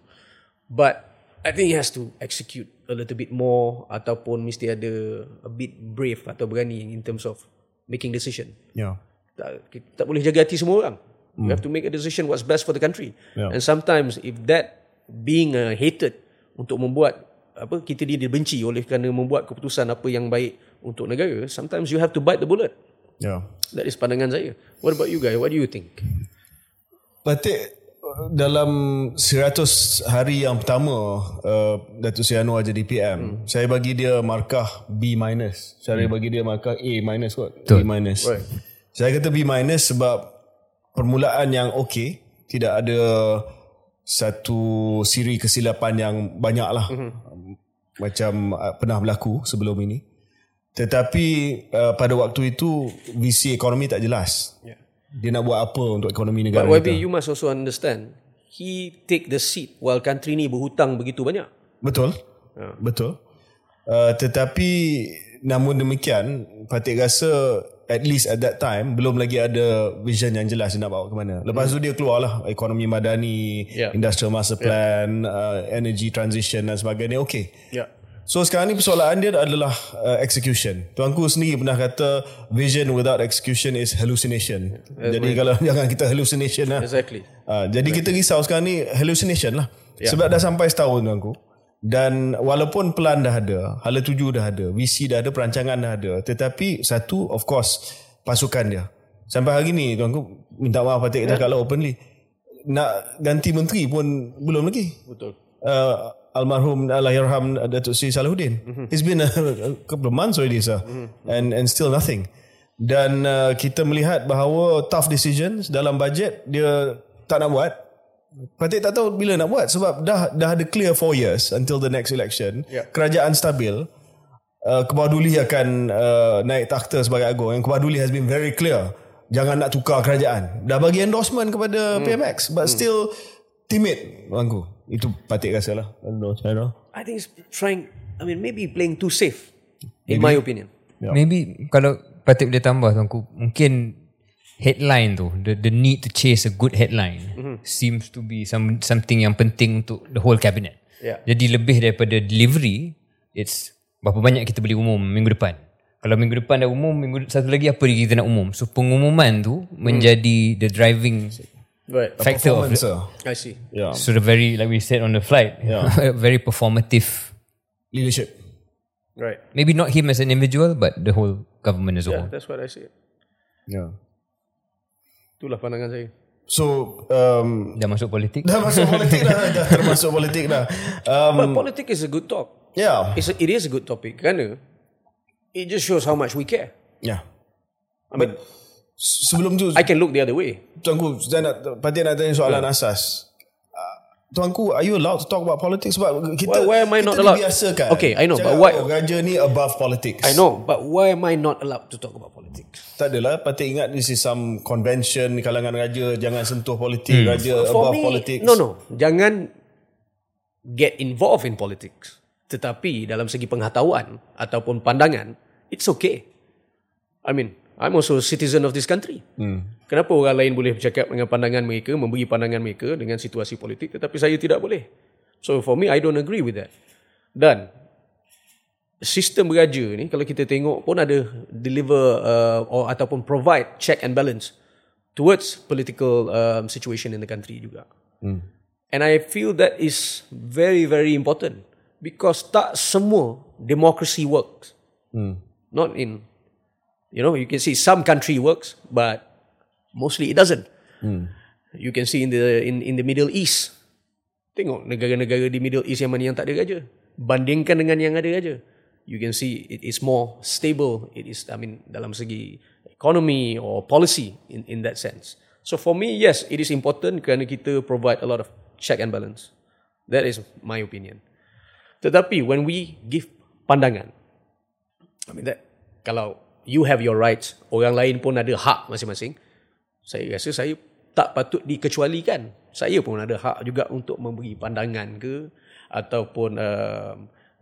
But I think he has to execute a little bit more ataupun mesti ada a bit brave atau berani in terms of making decision. Yeah. Tak, kita tak boleh jaga hati semua orang. You have to make a decision what's best for the country. Yeah. And sometimes if that being uh, hated untuk membuat apa kita dia dibenci oleh kerana membuat keputusan apa yang baik untuk negara, sometimes you have to bite the bullet. Yeah. That is pandangan saya. What about you guys? What do you think? Patik dalam 100 hari yang pertama uh, Datuk Seri Anwar jadi PM, hmm. saya bagi dia markah B minus. Saya hmm. bagi dia markah A minus kot. B minus. Right. Saya kata B minus sebab permulaan yang okey, tidak ada satu siri kesilapan yang banyak lah. Hmm. Macam uh, pernah berlaku sebelum ini. Tetapi uh, pada waktu itu visi ekonomi tak jelas. Yeah. Dia nak buat apa untuk ekonomi negara But kita. YB, you must also understand. He take the seat while country ni berhutang begitu banyak. Betul. Ya. Betul. Uh, tetapi namun demikian Patik rasa at least at that time belum lagi ada vision yang jelas dia nak bawa ke mana. Lepas tu dia keluarlah ekonomi madani, Yeah. industrial master plan, uh, energy transition dan sebagainya. Okay. Yeah. So sekarang ni persoalan dia adalah uh, execution. Tuanku sendiri pernah kata vision without execution is hallucination. Jadi kalau jangan kita hallucination lah. Exactly. Uh, jadi kita risau sekarang ni hallucination lah. Ya. Sebab dah sampai setahun tuanku. Dan walaupun plan dah ada, hala tuju dah ada, visi dah ada, perancangan dah ada. Tetapi satu of course pasukan dia. Sampai hari ni tuanku minta maaf Patik Ya. yeah. cakap lah openly. Nak ganti menteri pun belum lagi. Betul. Uh, almarhum Allahyarham Datuk Seri Salahuddin. Mm-hmm. It's been a, a couple of months already sir. Mm-hmm. And and still nothing. Dan uh, kita melihat bahawa tough decisions dalam bajet dia tak nak buat. Patik tak tahu bila nak buat sebab dah dah ada clear 4 years until the next election. Yeah. Kerajaan stabil. Uh, Kebaduli akan uh, naik takhta sebagai agung. Yang Kebaduli has been very clear. Jangan nak tukar kerajaan. Dah bagi endorsement kepada mm. PMX but mm. still timid bangku. Itu Patik rasa lah. I don't know. I don't know. I think he's trying, I mean, maybe playing too safe, in my opinion. Yeah. Maybe kalau Patik boleh tambah tuanku, mungkin headline tu, the the need to chase a good headline mm-hmm. seems to be some something yang penting untuk the whole cabinet. Yeah. Jadi lebih daripada delivery, it's berapa banyak kita boleh umum minggu depan. Kalau minggu depan dah umum, minggu satu lagi apa lagi kita nak umum. So pengumuman tu menjadi the driving Right. factor of Performance the. I see. Yeah. so the very like we said on the flight, Yeah. very performative. Leadership. Right. Maybe not him as an individual, but the whole government as a Yeah, whole. that's what I see. Yeah. Itulah pandangan saya. So um, Dah masuk politik. dah masuk politik dah, dah termasuk politik dah. Um, But politics is a good talk. yeah. It's a, it is a good topic. Kerana it just shows how much we care. Yeah. I mean, Sebelum tu, I can look the other way. tuanku, saya nak, Patik nak tanya soalan asas. Uh, Tuanku, are you allowed to talk about politics? Sebab kita, Why- why am I kita not allowed? dibiasakan. Okay, I know, Cakap, but why- Oh, raja ni above politics. I know, but why am I not allowed to talk about politics? Tak adalah, Patik ingat this is some convention kalangan raja, jangan sentuh politik, raja For above me, politics. no, no. Jangan get involved in politics. Tetapi dalam segi pengetahuan ataupun pandangan, it's okay. I mean, I'm also a citizen of this country. Hmm. Kenapa orang lain boleh bercakap dengan pandangan mereka, memberi pandangan mereka dengan situasi politik, tetapi saya tidak boleh. So for me, I don't agree with that. Dan sistem beraja ni kalau kita tengok pun ada deliver uh, or ataupun provide check and balance towards political um, situation in the country juga. Hmm. And I feel that is very very important because tak semua democracy works. Hmm. Not in you know you can see some country works but mostly it doesn't. Hmm. You can see in the in in the Middle East. Tengok negara-negara di Middle East yang mana yang tak ada raja. Bandingkan dengan yang ada raja. You can see it is more stable. It is, I mean, dalam segi economy or policy in, in that sense. So for me, yes, it is important kerana kita provide a lot of check and balance. That is my opinion. Tetapi when we give pandangan, I mean that kalau you have your rights, orang lain pun ada hak masing-masing. Saya rasa saya tak patut dikecualikan. Saya pun ada hak juga untuk memberi pandangan ke ataupun uh,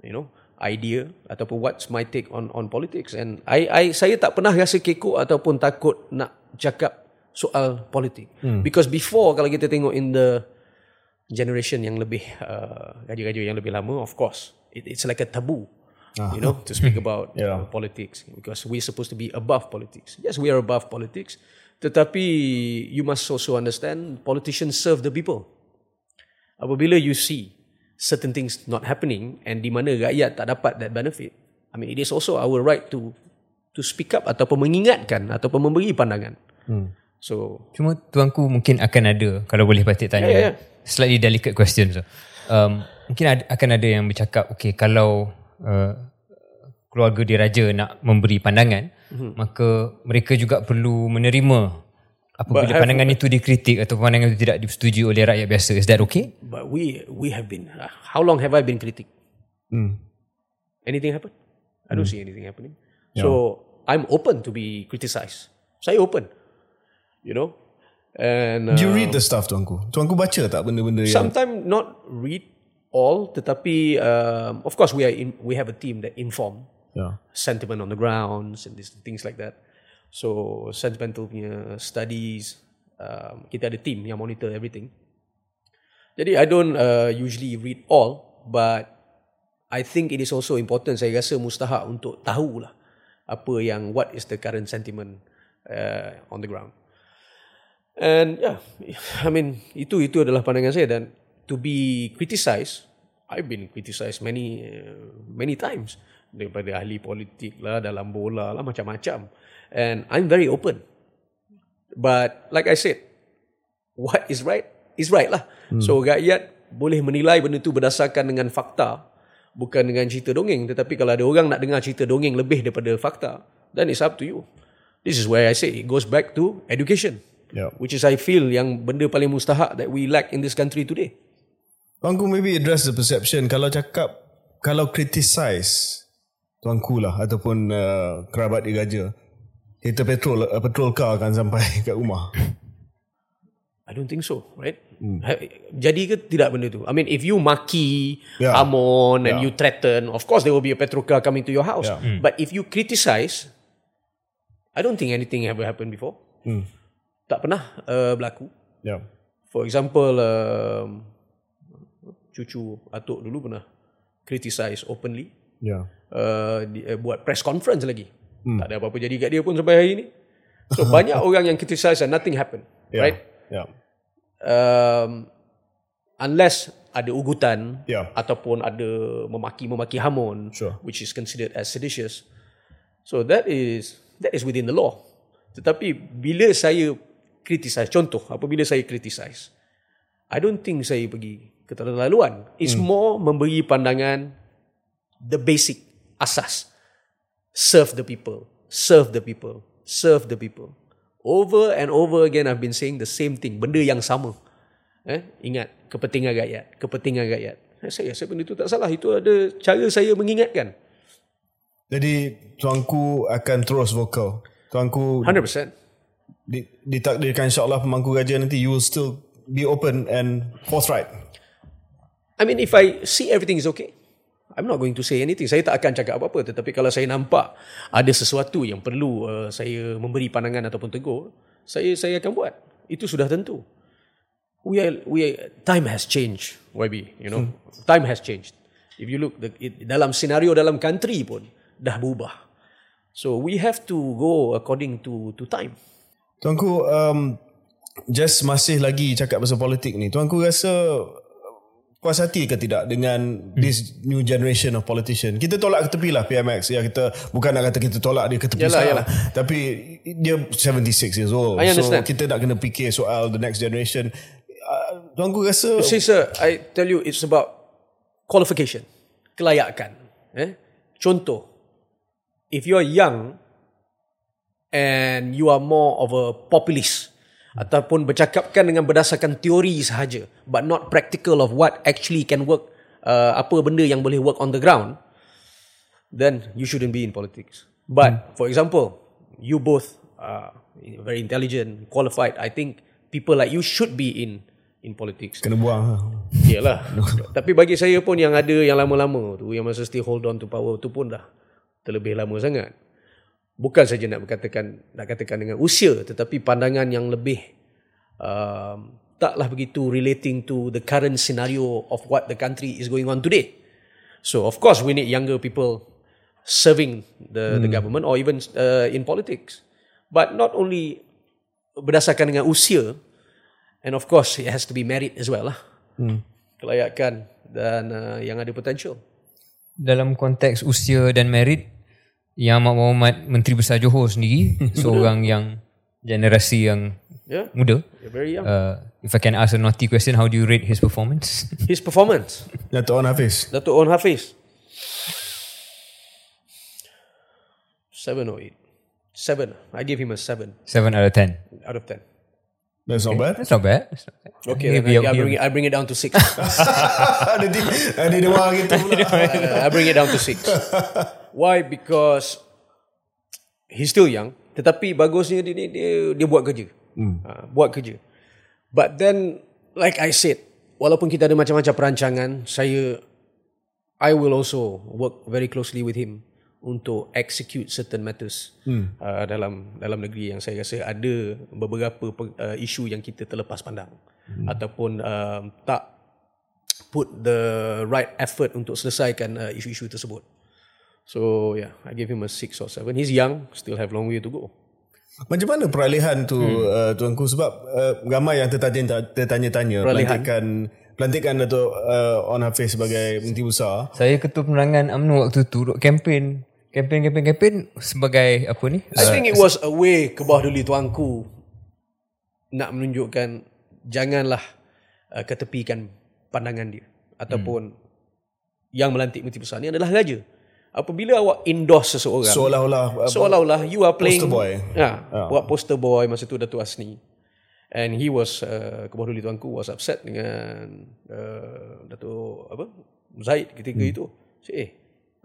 you know idea ataupun what's my take on on politics and I I saya tak pernah rasa kekok ataupun takut nak cakap soal politik hmm. because before kalau kita tengok in the generation yang lebih uh, gaji-gaji yang lebih lama of course it, it's like a taboo ah. you know to speak about yeah. uh, politics because we're supposed to be above politics yes we are above politics tetapi you must also understand politicians serve the people apabila you see certain things not happening and di mana rakyat tak dapat that benefit i mean it is also our right to to speak up ataupun mengingatkan ataupun memberi pandangan hmm. so cuma tuanku mungkin akan ada kalau boleh patik tanya yeah, yeah, yeah slightly delicate question so. Um, mungkin ada, akan ada yang bercakap okay kalau uh, keluarga diraja nak memberi pandangan mm-hmm. maka mereka juga perlu menerima apabila have, pandangan itu dikritik atau pandangan itu tidak disetujui oleh rakyat biasa is that okay but we we have been uh, how long have i been critic mm. anything happen i don't mm. see anything happening yeah. so i'm open to be criticized saya open you know And uh, you read the stuff tuanku? Tuanku baca tak benda-benda yang Sometimes not read all tetapi um, of course we are in, we have a team that inform yeah. sentiment on the grounds and these things like that. So sentimental punya studies um, kita ada team yang monitor everything. Jadi I don't uh, usually read all but I think it is also important saya rasa mustahak untuk tahulah apa yang what is the current sentiment uh, on the ground. And yeah, I mean itu itu adalah pandangan saya dan to be criticized, I've been criticized many uh, many times daripada ahli politik lah dalam bola lah macam-macam. And I'm very open. But like I said, what is right is right lah. Hmm. So rakyat boleh menilai benda tu berdasarkan dengan fakta bukan dengan cerita dongeng tetapi kalau ada orang nak dengar cerita dongeng lebih daripada fakta then it's up to you. This is where I say it goes back to education. Yeah. Which is I feel yang benda paling mustahak that we lack in this country today. Tuanku maybe address the perception kalau cakap kalau criticize tuanku lah ataupun uh, kerabat diraja kereta petrol uh, petrol car akan sampai kat rumah. I don't think so, right? Hmm. Jadi ke tidak benda tu? I mean, if you maki yeah. Amon and yeah. you threaten, of course there will be a petrol car coming to your house. Yeah. Hmm. But if you criticize, I don't think anything ever happened before. Hmm tak pernah uh, berlaku. Yeah. For example, um, cucu atuk dulu pernah criticize openly. Yeah. Uh, uh, buat press conference lagi. Hmm. Tak ada apa-apa jadi kat dia pun sampai hari ni. So banyak orang yang criticize and nothing happen. Yeah. Right? Yeah. Um, unless ada ugutan yeah. ataupun ada memaki-memaki Hamun sure. which is considered as seditious. So that is that is within the law. Tetapi bila saya criticize. Contoh, apabila saya criticize. I don't think saya pergi keterlaluan. It's hmm. more memberi pandangan the basic asas. Serve the people. Serve the people. Serve the people. Over and over again I've been saying the same thing. Benda yang sama. Eh? Ingat, kepentingan rakyat. Kepentingan rakyat. Eh, saya rasa benda itu tak salah. Itu ada cara saya mengingatkan. Jadi tuanku akan terus vokal. Tuanku 100% ditakdirkan insyaAllah pemangku raja nanti you will still be open and forthright. I mean if I see everything is okay, I'm not going to say anything. Saya tak akan cakap apa-apa. Tetapi kalau saya nampak ada sesuatu yang perlu uh, saya memberi pandangan ataupun tegur, saya saya akan buat. Itu sudah tentu. We are, we are, time has changed, YB. You know, hmm. time has changed. If you look the, it, dalam senario dalam country pun dah berubah. So we have to go according to to time. Tuanku, um, just masih lagi cakap pasal politik ni. Tuanku rasa puas hati ke tidak dengan hmm. this new generation of politician? Kita tolak ke tepi lah PMX. Ya, kita bukan nak kata kita tolak dia ke tepi yalah, yalah. Tapi dia 76 years old. I understand. So kita nak kena fikir soal the next generation. Uh, tuanku rasa... See sir, I tell you it's about qualification. Kelayakan. Eh? Contoh. If you're young, and you are more of a populist ataupun bercakapkan dengan berdasarkan teori sahaja but not practical of what actually can work uh, apa benda yang boleh work on the ground then you shouldn't be in politics but hmm. for example you both are very intelligent qualified i think people like you should be in in politics. Kena buang. Yalah. Tapi bagi saya pun yang ada yang lama-lama tu, yang masa still hold on to power tu pun dah terlebih lama sangat. Bukan saja nak berkatakan nak katakan dengan usia tetapi pandangan yang lebih um, taklah begitu relating to the current scenario of what the country is going on today. So of course we need younger people serving the the government or even uh, in politics. But not only berdasarkan dengan usia and of course it has to be merit as well lah. Kelayakan dan uh, yang ada potential. Dalam konteks usia dan merit, Yang Ahmad Muhammad Menteri Besar Johor sendiri seorang yang generasi yang Yeah, muda. you're very young. Uh, if I can ask a naughty question, how do you rate his performance? His performance, Dato' On Hafiz. Datuk On Hafiz. Seven or eight. Seven. I give him a seven Seven out of ten. out of ten. That's not bad. That's not bad. That's not bad. Okay, then I, bring it. I bring it down to six. ada di, ada di bawah gitu pula. I bring it down to six. Why? Because he's still young. Tetapi bagusnya dia dia, dia, buat kerja. Hmm. Uh, buat kerja. But then, like I said, walaupun kita ada macam-macam perancangan, saya, I will also work very closely with him untuk execute certain matters hmm. uh, dalam dalam negeri yang saya rasa ada beberapa uh, isu yang kita terlepas pandang hmm. ataupun uh, tak put the right effort untuk selesaikan uh, isu-isu tersebut. So yeah, I give him a six or seven. He's young, still have long way to go. Macam mana peralihan tu hmm. uh, tuanku sebab uh, ramai yang tertanya tertanya-tanya pelantikan pelantikan Dato' uh, On Hafiz sebagai menteri besar. Saya ketua penerangan UMNO waktu tu duk kempen kempen kempen kempen sebagai apa ni? I think it was a way ke bawah duli tuanku nak menunjukkan janganlah uh, ketepikan pandangan dia ataupun yang melantik menteri besar ni adalah raja. Apabila awak endorse seseorang, Seolah-olah uh, seolah-olah you are playing Poster boy. Ha, buat poster boy masa tu Datuk Asni. And he was uh, Kebah Duli Tuanku was upset dengan uh, Datuk apa? Zaid ketika Hmm. itu. Cik, eh,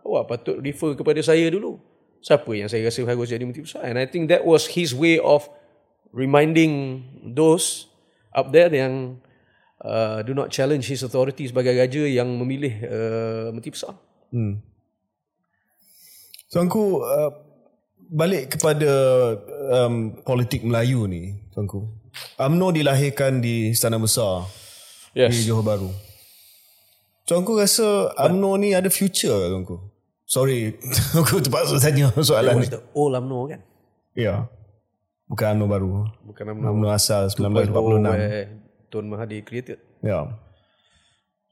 awak patut refer kepada saya dulu. Siapa yang saya rasa harus jadi menteri besar? And I think that was his way of reminding those up there yang uh, do not challenge his authority sebagai raja yang memilih uh, menteri besar. Tuanku uh, balik kepada um, politik Melayu ni tuanku. UMNO dilahirkan di Istana Besar di Yes. Johor Bahru. Tuanku rasa UMNO ni ada future ke tuanku? Sorry, aku terpaksa tanya soalan ni. old UMNO kan? Ya. Bukan UMNO baru. Bukan UMNO UMNO asal 2.0 1946. where Tun Mahathir created. Ya.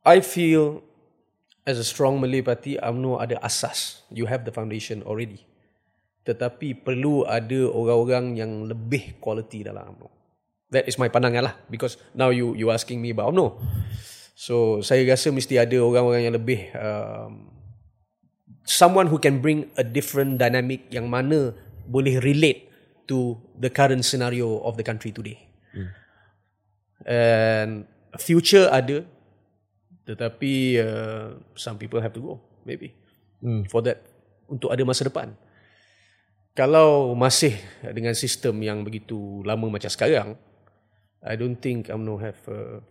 I feel as a strong Malay party, UMNO ada asas. You have the foundation already. Tetapi perlu ada orang-orang yang lebih quality dalam UMNO. That is my pandangan lah. Because now you you asking me about UMNO. So saya rasa mesti ada orang-orang yang lebih um, someone who can bring a different dynamic yang mana boleh relate to the current scenario of the country today. And future ada tetapi uh, some people have to go maybe hmm. for that untuk ada masa depan. Kalau masih dengan sistem yang begitu lama macam sekarang, I don't think UMNO have a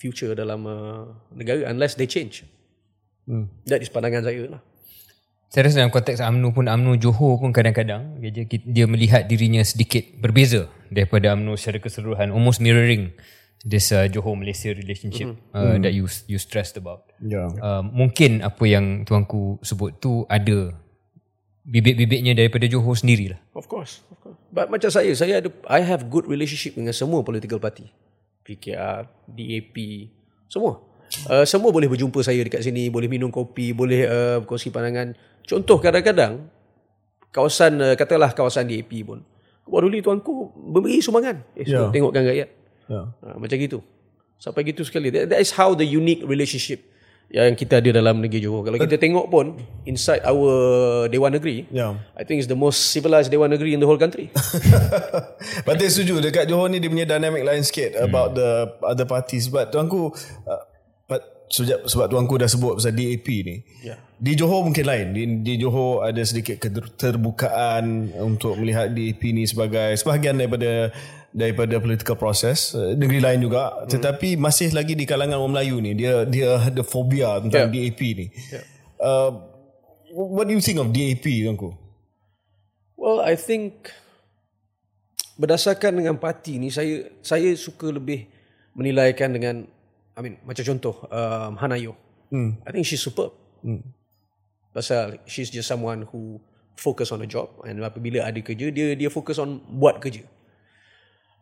future dalam uh, negara unless they change. Hmm. That is pandangan saya lah. Saya rasa dalam konteks UMNO pun UMNO Johor pun kadang-kadang dia, dia- dia melihat dirinya sedikit berbeza daripada UMNO secara keseluruhan almost mirroring this uh, Johor Malaysia relationship uh, that you you stressed about. Ya. Uh, mungkin apa yang tuanku sebut tu ada bibit-bibitnya daripada Johor sendirilah. Of course, of course. But macam saya, saya ada I have good relationship dengan semua political party. PKR, DAP, semua. Uh, semua boleh berjumpa saya dekat sini, boleh minum kopi, boleh uh, berkongsi pandangan. Contoh kadang-kadang kawasan uh, katalah kawasan DAP pun. Kau dulu tuanku memberi sumbangan. Eh, Ya. yeah. tengokkan rakyat. Ya. Ha, macam gitu. Sampai gitu sekali. That, that is how the unique relationship yang kita ada dalam negeri Johor. Kalau kita tengok pun inside our Dewan Negeri, Ya. I think it's the most civilized Dewan Negeri in the whole country. But saya setuju dekat Johor ni dia punya dynamic lain sikit about the other parties but tuanku uh, but sejak sebab tuanku dah sebut pasal DAP ni. Ya. Di Johor mungkin lain. Di, di Johor ada sedikit keterbukaan untuk melihat DAP ni sebagai sebahagian daripada daripada political process Eh, negeri lain juga tetapi masih lagi di kalangan orang Melayu ni dia dia ada fobia tentang Yeah. DAP ni. Uh, what do you think of DAP tuanku? Well, I think berdasarkan dengan parti ni saya saya suka lebih menilaikan dengan I mean macam contoh um, Hanayo. Hmm. I think she's superb. Pasal she's just someone who focus on a job and apabila ada kerja dia dia fokus on buat kerja.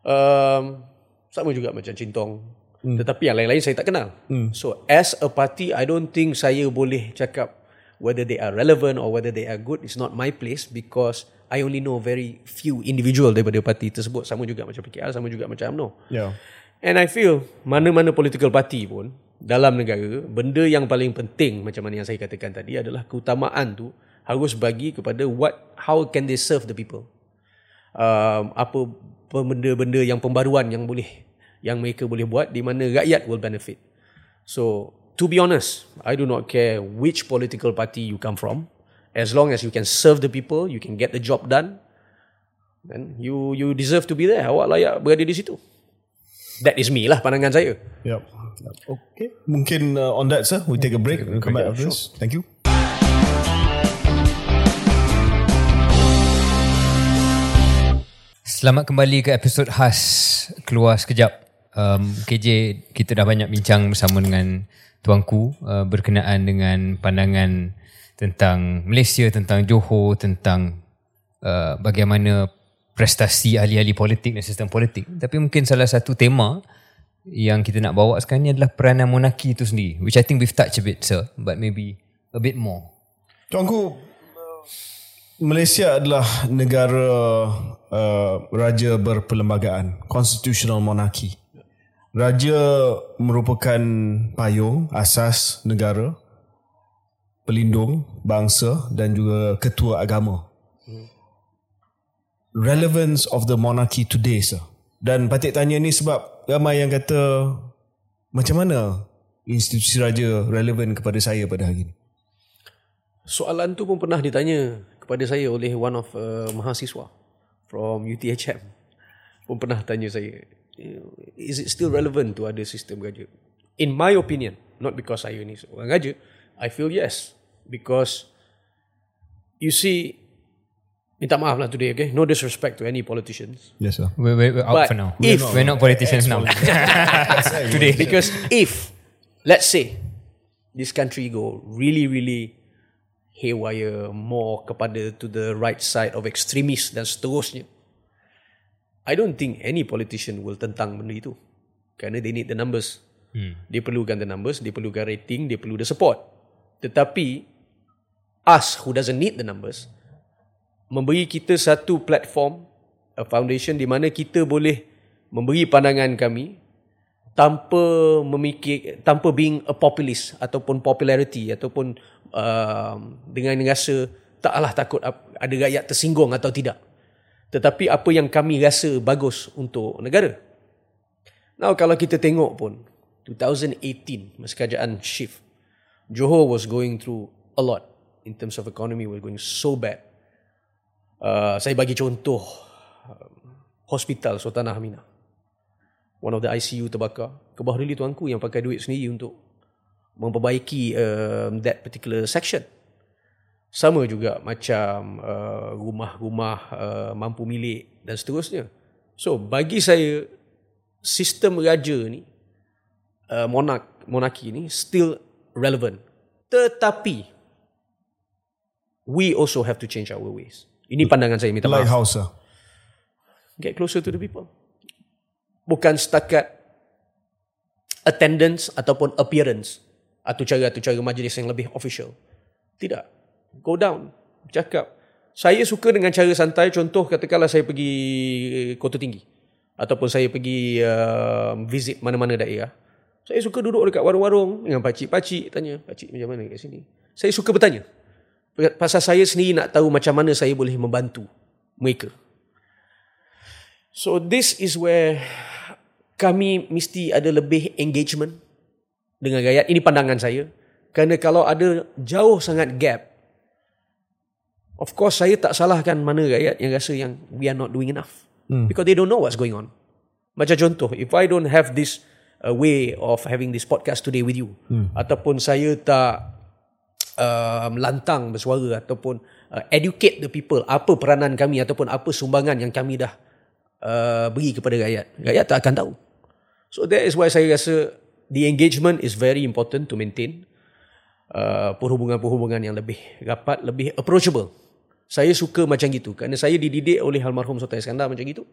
Um, sama juga macam Cintong. Hmm. Tetapi yang lain-lain saya tak kenal. Hmm. So as a party I don't think saya boleh cakap whether they are relevant or whether they are good it's not my place because I only know very few individual daripada parti tersebut sama juga macam PKR sama juga macam UMNO. Yeah. And I feel mana-mana political party pun dalam negara, benda yang paling penting macam mana yang saya katakan tadi adalah keutamaan tu harus bagi kepada what how can they serve the people. Um, apa benda-benda yang pembaruan yang boleh yang mereka boleh buat di mana rakyat will benefit. So, to be honest, I do not care which political party you come from. As long as you can serve the people, you can get the job done, then you you deserve to be there. Awak layak berada di situ. That is me lah pandangan saya. Yep. Okay. Mungkin uh, on that sir, we take a break and come back after this. Thank you. Selamat kembali ke episod khas Keluar Sekejap. Um, KJ, kita dah banyak bincang bersama dengan tuanku uh, berkenaan dengan pandangan tentang Malaysia, tentang Johor, tentang uh, bagaimana prestasi ahli-ahli politik dan sistem politik. Tapi mungkin salah satu tema yang kita nak bawa sekarang ni adalah peranan monarki itu sendiri. Which I think we've touched a bit, sir. But maybe a bit more. Tuanku, Malaysia adalah negara uh, raja berperlembagaan, constitutional monarchy. Raja merupakan payung asas negara, pelindung bangsa dan juga ketua agama. Relevance of the monarchy today, sir. Dan patik tanya ni sebab ramai yang kata macam mana institusi raja relevan kepada saya pada hari ini. Soalan tu pun pernah ditanya kepada saya oleh one of uh, mahasiswa from UTHM. Pun pernah tanya saya, is it still relevant to ada sistem raja? In my opinion, not because saya ni seorang raja, I feel yes. Because you see, minta maaf lah today, okay? No disrespect to any politicians. Yes, sir. We're, we're, we're out But for now. if- we're not politicians now. Today. Because if, let's say, this country go really, really haywire, more kepada to the right side of extremists dan seterusnya, I don't think any politician will tentang benda itu. Kerana they need the numbers. Hmm. Dia perlukan the numbers, dia perlukan rating, dia perlu the support. Tetapi, us who doesn't need the numbers, memberi kita satu platform, a foundation di mana kita boleh memberi pandangan kami tanpa memikir tanpa being a populist ataupun popularity ataupun um, dengan rasa taklah takut ada rakyat tersinggung atau tidak. Tetapi apa yang kami rasa bagus untuk negara. Now kalau kita tengok pun 2018 masa kerajaan shift Johor was going through a lot in terms of economy was going so bad. Uh, saya bagi contoh um, hospital Sultanah Aminah one of the ICU terbakar. Kebah really tuanku yang pakai duit sendiri untuk memperbaiki um, that particular section. Sama juga macam uh, rumah-rumah uh, mampu milik dan seterusnya. So bagi saya sistem raja ni uh, monark monarki ni still relevant. Tetapi we also have to change our ways. Ini pandangan saya minta maaf Lighthouse, get closer to the people. Bukan setakat attendance ataupun appearance atau cara-cara majlis yang lebih official. Tidak. Go down. Cakap. Saya suka dengan cara santai. Contoh katakanlah saya pergi Kota Tinggi. Ataupun saya pergi uh, visit mana-mana daerah. Saya suka duduk dekat warung-warung dengan pakcik-pakcik. Tanya, pakcik macam mana kat sini? Saya suka bertanya. Pasal saya sendiri nak tahu macam mana saya boleh membantu mereka. So this is where kami mesti ada lebih engagement dengan rakyat. Ini pandangan saya. Kerana kalau ada jauh sangat gap, of course saya tak salahkan mana rakyat yang rasa yang we are not doing enough. Hmm. Because they don't know what's going on. Macam contoh, if I don't have this uh, way of having this podcast today with you, hmm. ataupun saya tak uh, lantang bersuara ataupun uh, educate the people apa peranan kami ataupun apa sumbangan yang kami dah uh, beri kepada rakyat, rakyat tak akan tahu. So that is why saya rasa the engagement is very important to maintain uh, perhubungan-perhubungan yang lebih rapat, lebih approachable. Saya suka macam gitu kerana saya dididik oleh almarhum Sultan Iskandar macam gitu.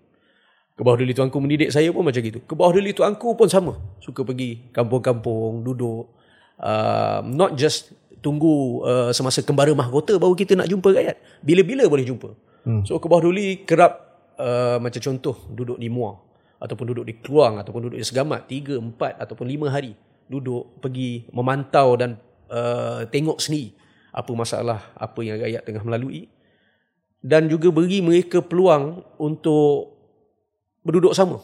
Ke bawah duli tuanku mendidik saya pun macam gitu. Ke bawah duli tuanku pun sama. Suka pergi kampung-kampung, duduk. Uh, not just tunggu uh, semasa kembara mahkota baru kita nak jumpa rakyat. Bila-bila boleh jumpa. Hmm. So ke bawah duli kerap uh, macam contoh duduk di Muar ataupun duduk di Keluang ataupun duduk di Segamat 3, 4 ataupun 5 hari duduk pergi memantau dan uh, tengok sendiri apa masalah apa yang rakyat tengah melalui dan juga beri mereka peluang untuk berduduk sama.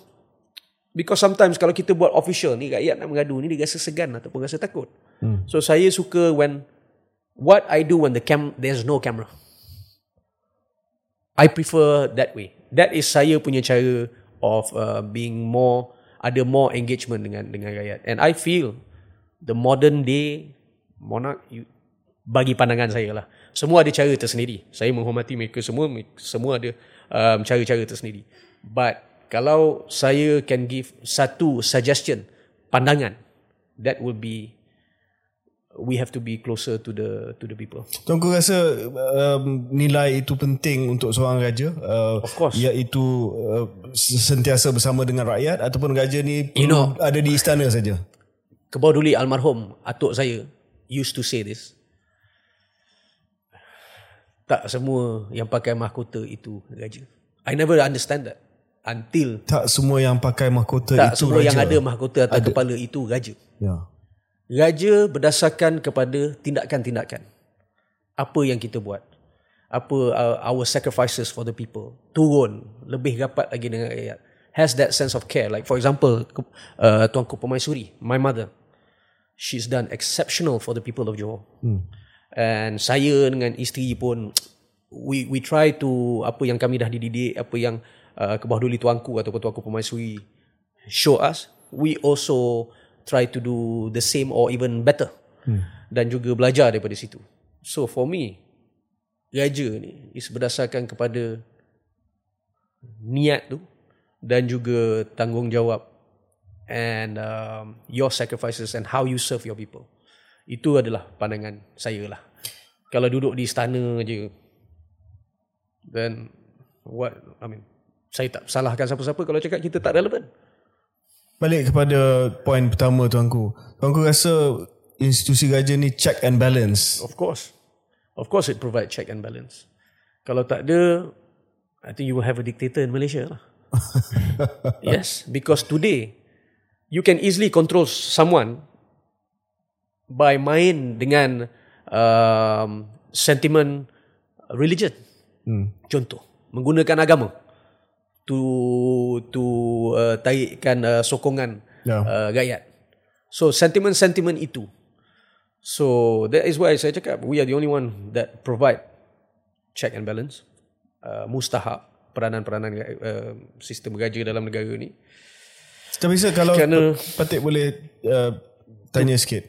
Because sometimes kalau kita buat official ni rakyat nak mengadu ni dia rasa segan ataupun rasa takut. Hmm. So saya suka when what I do when the cam there's no camera. I prefer that way. That is saya punya cara of uh, being more ada more engagement dengan dengan rakyat. And I feel the modern day monarch you, bagi pandangan saya lah. Semua ada cara tersendiri. Saya menghormati mereka semua. Semua ada um, cara-cara tersendiri. But kalau saya can give satu suggestion, pandangan, that will be we have to be closer to the to the people. Tuanku rasa um, nilai itu penting untuk seorang raja. Uh, of course. Iaitu uh, sentiasa bersama dengan rakyat ataupun raja ni You know, ada di istana saja. Kebawduli almarhum atuk saya used to say this. Tak semua yang pakai mahkota itu raja. I never understand that until Tak semua yang pakai mahkota tak itu semua raja. yang ada mahkota atas ada. kepala itu raja. Ya. Raja berdasarkan kepada tindakan-tindakan. Apa yang kita buat. Apa uh, our sacrifices for the people. Turun lebih rapat lagi dengan rakyat. Has that sense of care. Like for example, uh, Tuanku Permaisuri, my mother. She's done exceptional for the people of Johor. Hmm. And saya dengan isteri pun we we try to apa yang kami dah dididik, apa yang uh, ke bawah duli tuanku ataupun tuanku permaisuri show us, we also try to do the same or even better. Hmm. Dan juga belajar daripada situ. So for me, raja ni is berdasarkan kepada niat tu dan juga tanggungjawab and um, your sacrifices and how you serve your people. Itu adalah pandangan saya lah. Kalau duduk di istana je, then what, I mean, saya tak salahkan siapa-siapa kalau cakap kita tak relevan. Balik kepada poin pertama tuanku. Tuanku rasa institusi raja ni check and balance. Of course. Of course it provide check and balance. Kalau tak ada, I think you will have a dictator in Malaysia lah. yes, because today, you can easily control someone by main dengan um, sentiment religion. Hmm. Contoh, menggunakan agama to to uh, taikkan uh, sokongan yeah. uh, rakyat. So sentiment-sentiment itu. So that is why saya cakap we are the only one that provide check and balance. Uh, mustahak peranan-peranan uh, sistem raja dalam negara ni. Tapi saya kalau Kerana, Patik boleh uh, tanya sikit.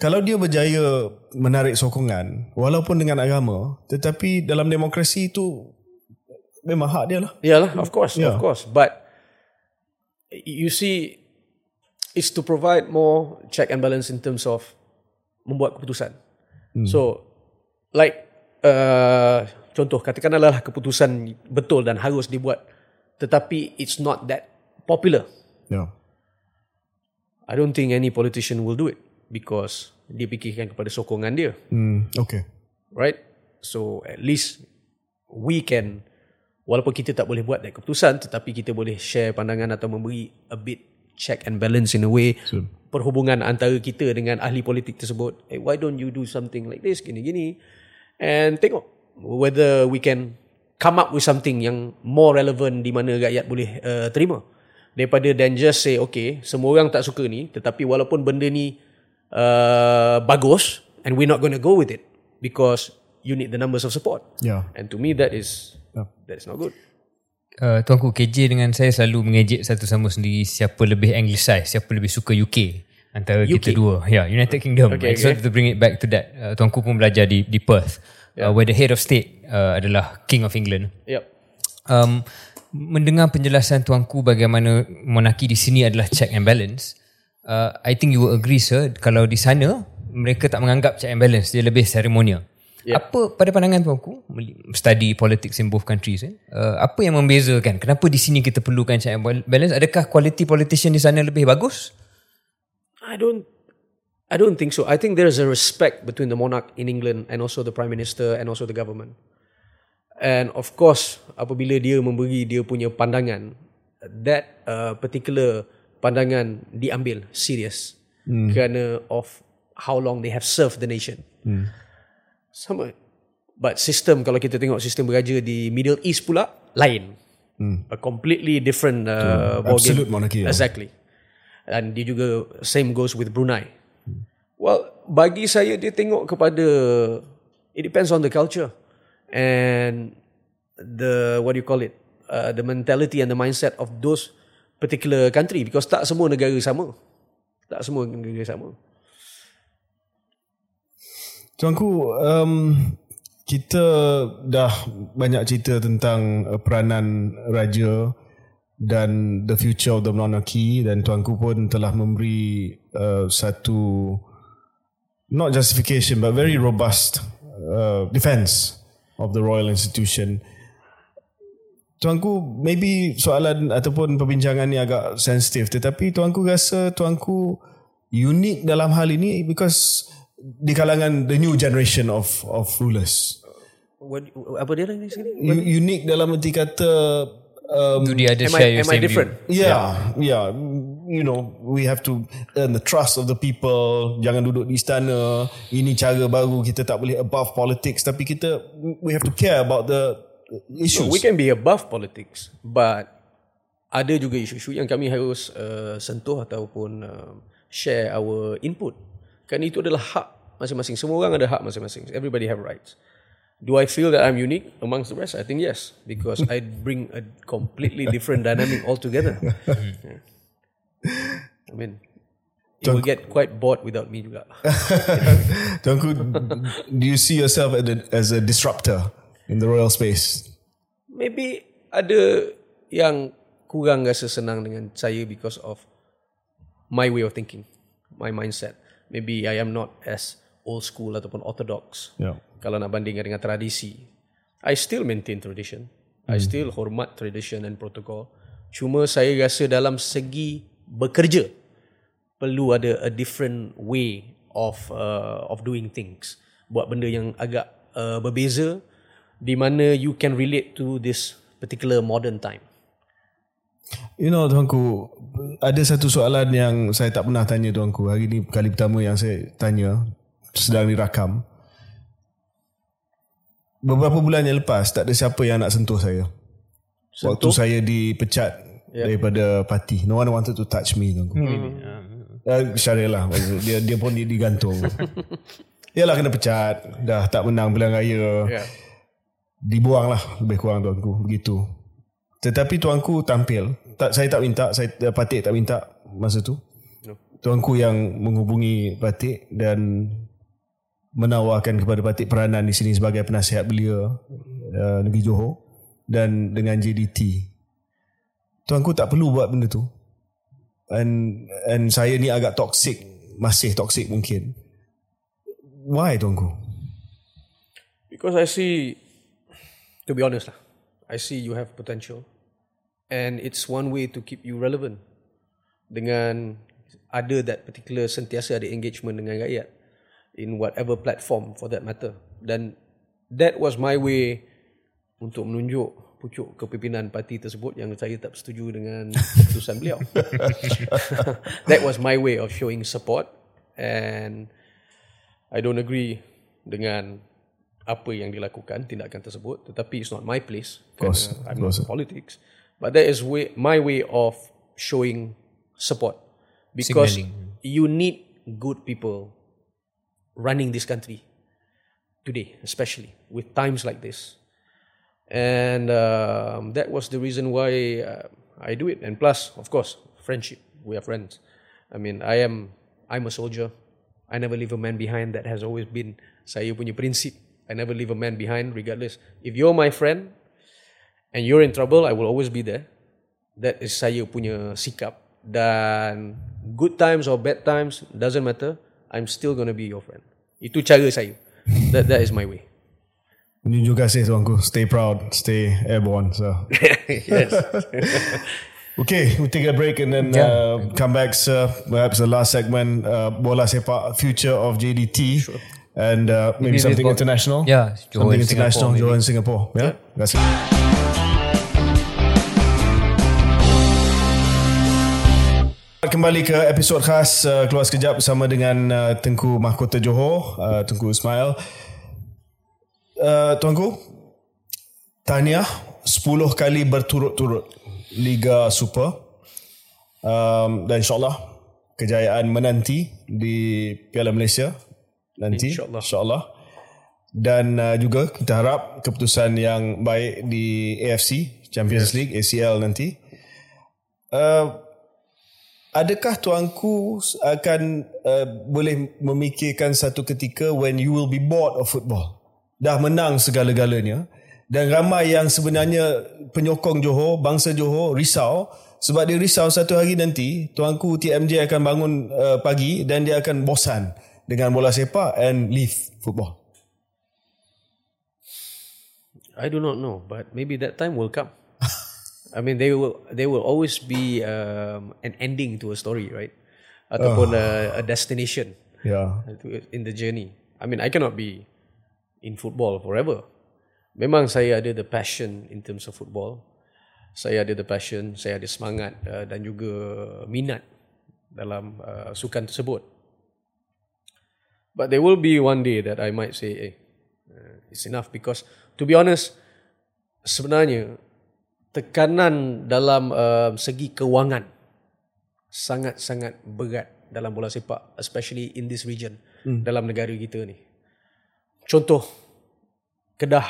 Kalau dia berjaya menarik sokongan walaupun dengan agama tetapi dalam demokrasi itu memang hak dia lah. Yalah, of course, yeah. of course. But you see it's to provide more check and balance in terms of membuat keputusan. Hmm. So like uh, contoh katakanlah keputusan betul dan harus dibuat tetapi it's not that popular. Yeah. I don't think any politician will do it because dia fikirkan kepada sokongan dia. Hmm, okay. Right? So at least we can walaupun kita tak boleh buat that keputusan tetapi kita boleh share pandangan atau memberi a bit check and balance in a way so. perhubungan antara kita dengan ahli politik tersebut. Hey, why don't you do something like this gini gini and tengok whether we can come up with something yang more relevant di mana rakyat boleh uh, terima daripada than just say okay semua orang tak suka ni tetapi walaupun benda ni uh, bagus and we're not going to go with it because you need the numbers of support. Yeah. And to me that is that is not good. Uh, Tuanku KJ dengan saya selalu mengejek satu sama sendiri siapa lebih anglicised, siapa lebih suka UK antara UK. kita dua. Ya, yeah, United Kingdom. Okay, Okay, so to bring it back to that, uh, Tuanku pun belajar di di Perth yeah. uh, where the head of state uh, adalah King of England. Yep. Um, mendengar penjelasan tuanku bagaimana monarki di sini adalah check and balance, uh, I think you will agree sir kalau di sana mereka tak menganggap check and balance, dia lebih seremonial. Yeah. Apa pada pandangan tuanku meli- study politics in both countries eh? Uh, apa yang membezakan? Kenapa di sini kita perlukan check and bal- balance? Adakah quality politician di sana lebih bagus? I don't I don't think so. I think there's a respect between the monarch in England and also the prime minister and also the government. And of course, apabila dia memberi dia punya pandangan, that uh, particular pandangan diambil serious hmm. kerana of how long they have served the nation. Hmm. Sama. But sistem kalau kita tengok sistem beraja di Middle East pula lain. Hmm. A completely different uh, ballgame. Absolute monarchy, yeah. Exactly. And dia juga same goes with Brunei. Well, bagi saya dia tengok kepada it depends on the culture and the what do you call it? Uh, the mentality and the mindset of those particular country because tak semua negara sama. Tak semua negara sama. Tuanku, um, kita dah banyak cerita tentang uh, peranan raja dan the future of the monarchy dan tuanku pun telah memberi uh, satu not justification but very robust uh, defense of the royal institution. Tuanku maybe soalan ataupun perbincangan ni agak sensitif tetapi tuanku rasa tuanku unik dalam hal ini because di kalangan the new generation of of rulers. What, apa dia lagi sekali? Unique dalam erti kata um, Do the other Am share I, your am I same different? view? Yeah, yeah. You know, we have to earn the trust of the people. Jangan duduk di istana. Ini cara baru. Kita tak boleh above politics. Tapi kita, we have to care about the issues. We can be above politics, but ada juga isu-isu yang kami harus uh, sentuh ataupun uh, share our input. Kan itu adalah hak masing-masing. Semua orang ada hak masing-masing. Everybody have rights. Do I feel that I'm unique amongst the rest? I think yes, because I bring a completely different dynamic altogether. Yeah. I mean, you will get quite bored without me juga. Tuanku, do you see yourself as a, as a disruptor in the royal space? Maybe ada yang kurang rasa senang dengan saya because of my way of thinking, my mindset. Maybe I am not as old school ataupun orthodox. Yeah. Kalau nak bandingkan dengan tradisi. I still maintain tradition. I still hormat tradition and protocol. Cuma saya rasa dalam segi bekerja perlu ada a different way of uh, of doing things. Buat benda yang agak uh, berbeza di mana you can relate to this particular modern time. You know tuanku, ada satu soalan yang saya tak pernah tanya tuanku. Hari ni kali pertama yang saya tanya sedang dirakam. Beberapa bulan yang lepas tak ada siapa yang nak sentuh saya. Sentuh? Waktu saya dipecat yeah. daripada parti. No one wanted to touch me tuanku. Hmm. Uh, Syaril lah. Dia, dia pun digantung. Yalah kena pecat. Dah tak menang pilihan raya. Yeah. Dibuang lah lebih kurang tuanku. Begitu. Tetapi tuanku tampil. Tak saya tak minta, saya Patik tak minta masa tu. No. Tuanku yang menghubungi Patik dan menawarkan kepada Patik peranan di sini sebagai penasihat belia uh, negeri Johor dan dengan JDT. Tuanku tak perlu buat benda tu. And and saya ni agak toxic, masih toxic mungkin. Why tuanku? Because I see, to be honest lah, I see you have potential, and it's one way to keep you relevant. Dengan ada that particular sentiasa ada engagement dengan rakyat in whatever platform for that matter. Dan that was my way untuk menunjuk pucuk kepimpinan parti tersebut yang saya tak setuju dengan keputusan beliau. that was my way of showing support and I don't agree dengan apa yang dilakukan tindakan tersebut tetapi it's not my place course, kerana I'm not politics but that is way, my way of showing support because Signalling. you need good people running this country today, especially with times like this. And um, that was the reason why uh, I do it. And plus, of course, friendship. We are friends. I mean, I am I'm a soldier. I never leave a man behind. That has always been saya punya prinsip. I never leave a man behind, regardless. If you're my friend and you're in trouble, I will always be there. That is saya punya sikap. Dan good times or bad times doesn't matter. I'm still gonna be your friend. Itu cara saya. That that is my way. Ini juga sih tuanku. Stay proud, stay airborne. So. yes. Okay, we'll take a break and then uh, come back, sir. Perhaps the last segment, uh, bola sepak, future of JDT. And uh, maybe, Maybe something international. Yeah, Johor something in international, Singapore, Johor in Singapore. Yeah, that's it. Kembali ke episod khas uh, Keluar Sekejap bersama dengan uh, Tengku Mahkota Johor, uh, Tengku Ismail. Uh, tuanku, tahniah 10 kali berturut-turut Liga Super. Um, dan insyaAllah kejayaan menanti di Piala Malaysia nanti. InsyaAllah. InsyaAllah. Dan uh, juga kita harap keputusan yang baik di AFC, Champions League, ACL nanti. Uh, adakah tuanku akan uh, boleh memikirkan satu ketika when you will be bored of football? Dah menang segala-galanya dan ramai yang sebenarnya penyokong Johor, bangsa Johor risau sebab dia risau satu hari nanti tuanku TMJ akan bangun uh, pagi dan dia akan bosan dengan bola sepak and leave football. I do not know, but maybe that time will come. I mean, they will they will always be um, an ending to a story, right? Ataupun a, a destination to- in the journey. I mean, I cannot be in football forever. Memang saya ada the passion in terms of football. Saya ada the passion, saya ada semangat uh, dan juga minat dalam uh, sukan tersebut. But there will be one day that I might say, eh, uh, it's enough because to be honest, sebenarnya tekanan dalam uh, segi kewangan sangat-sangat berat dalam bola sepak, especially in this region, hmm. dalam negara kita ni. Contoh, Kedah,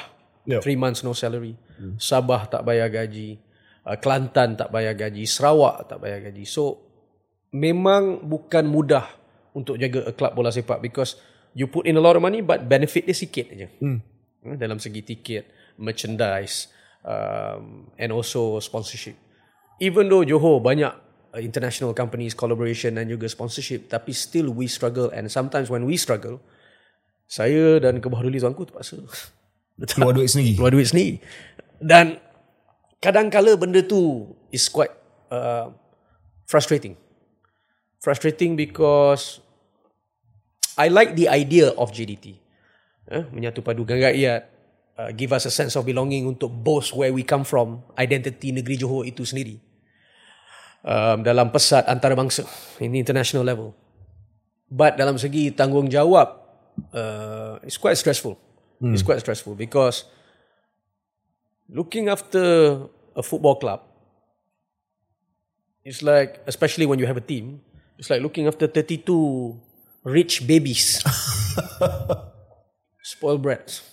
Yup. three months no salary. Sabah tak bayar gaji. Uh, Kelantan tak bayar gaji. Sarawak tak bayar gaji. So, memang bukan mudah untuk jaga a club bola sepak because you put in a lot of money but benefit dia sikit aja. Hmm. Dalam segi tiket, merchandise um, and also sponsorship. Even though Johor banyak uh, international companies collaboration dan juga sponsorship tapi still we struggle and sometimes when we struggle saya dan Kebahaduli tuanku terpaksa Keluar duit sendiri. keluar duit sendiri. Dan kadang-kala benda tu is quite uh, frustrating. Frustrating because I like the idea of JDT. Eh, menyatu padukan rakyat, uh, give us a sense of belonging untuk boast where we come from, identity negeri Johor itu sendiri. Um, dalam pesat antarabangsa in international level. But dalam segi tanggungjawab, uh, it's quite stressful. It's quite stressful because looking after a football club, it's like, especially when you have a team, it's like looking after 32 rich babies. Spoiled brats.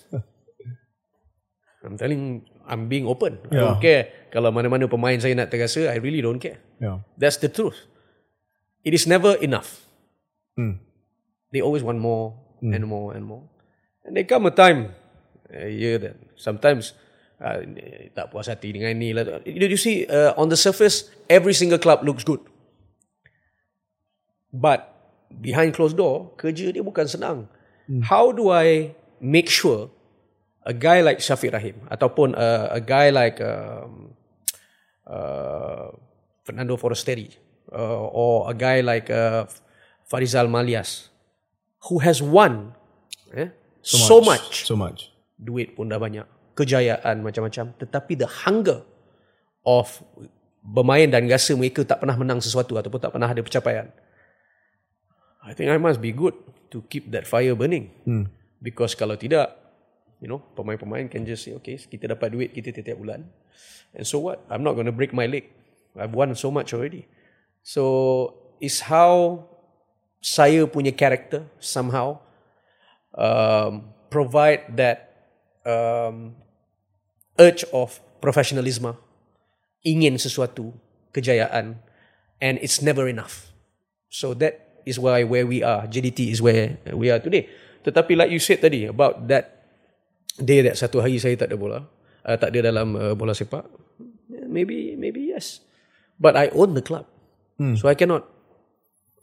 I'm telling, I'm being open. I don't care. Kalau mana-mana pemain saya nak terasa, I really don't care. Ya. That's the truth. It is never enough. They always want more and more and more. And there come a time, a year that sometimes uh, tak puas hati dengan ni lah. You you see, uh, on the surface, every single club looks good. But behind closed door, kerja dia bukan senang. How do I make sure a guy like Shafiq Rahim ataupun uh, a guy like um, uh, Fernando Forestieri uh, or a guy like uh, Farizal Malias who has won eh, so, much. So much. duit pun dah banyak kejayaan macam-macam tetapi the hunger of bermain dan rasa mereka tak pernah menang sesuatu ataupun tak pernah ada pencapaian I think I must be good to keep that fire burning because kalau tidak you know pemain-pemain can just say okay kita dapat duit kita tiap-tiap bulan. And so what? I'm not going to break my leg. I've won so much already. So it's how saya punya character somehow um, provide that um, urge of professionalism ingin sesuatu kejayaan and it's never enough. So that is why where we are. JDT is where we are today. Tetapi like you said tadi about that day that satu hari saya tak ada bola. Uh, tak ada dalam uh, bola sepak. Maybe maybe yes. But I own the club. So I cannot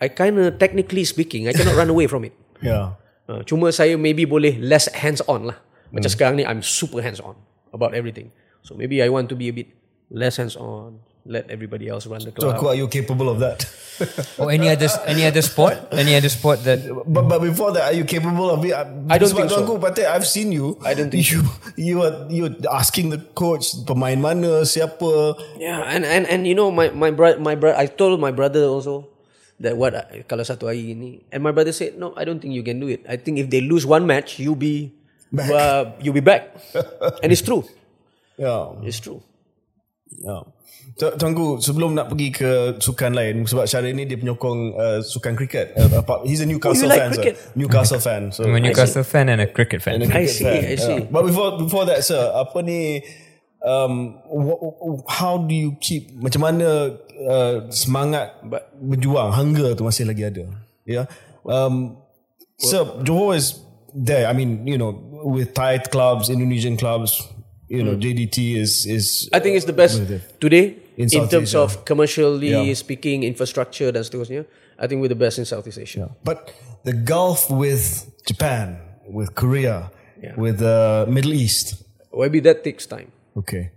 I kind of technically speaking I cannot run away from it. Yeah. Uh, cuma saya maybe boleh less hands on lah. Macam sekarang ni I'm super hands on about everything. So maybe I want to be a bit less hands on, let everybody else run the club. Aku, are you capable of that? Or any other any other sport? Any other sport that But but before that, are you capable of it? I don't Sebab think so. Tuanku Patut, I've seen you. I don't think you. You are you asking the coach pemain mana siapa. Yeah, and and and you know my my brother my brother I told my brother also that what kalau satu hari ini and my brother said no I don't think you can do it. I think if they lose one match you be Back. Uh, you be back. and it's true. Yeah. It's true. Yeah. Tu- Tuanku sebelum nak pergi ke sukan lain sebab Syahrir ni dia penyokong uh, sukan kriket. Uh, he's a Newcastle like fan. sir. cricket? Newcastle fan. So I'm a Newcastle fan and a cricket fan. And a I cricket see, I see. Yeah. But before before that, sir, apa ni? Um, wh- wh- how do you keep macam mana uh, semangat berjuang hunger tu masih lagi ada? Yeah. Um, so Johor is there. I mean, you know, with Thai clubs, Indonesian clubs, you know, hmm. JDT is is. I think it's the best today In in, terms Asia. of commercially Yeah. speaking, infrastructure dan seterusnya. I think we're the best in Southeast Asia. But the gulf with Japan, with Korea, Yeah. with the Middle East. Maybe that takes time. Okay.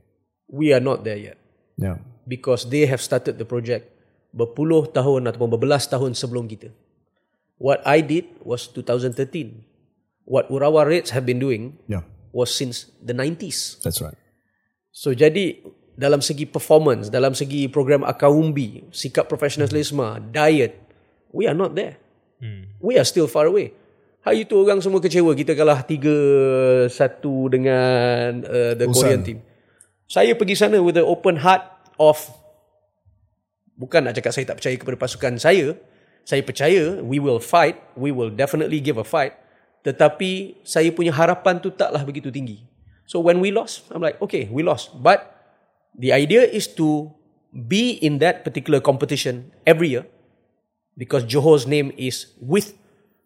We are not there yet Yeah. because they have started the project berpuluh tahun ataupun berbelas tahun sebelum kita. What I did was 2013. What Urawa Reds have been doing Yeah. Was since the 90s. That's right. So jadi dalam segi performance, dalam segi program akaumbi, sikap profesionalisme, diet, we are not there. We are still far away. Hari tu orang semua kecewa kita kalah 3-1 dengan uh, the Ulsan. Korean team. Saya pergi sana with the open heart of bukan nak cakap saya tak percaya kepada pasukan saya. Saya percaya we will fight, we will definitely give a fight. Tetapi saya punya harapan tu taklah begitu tinggi. So when we lost, I'm like, okay, we lost. But the idea is to be in that particular competition every year because Johor's name is with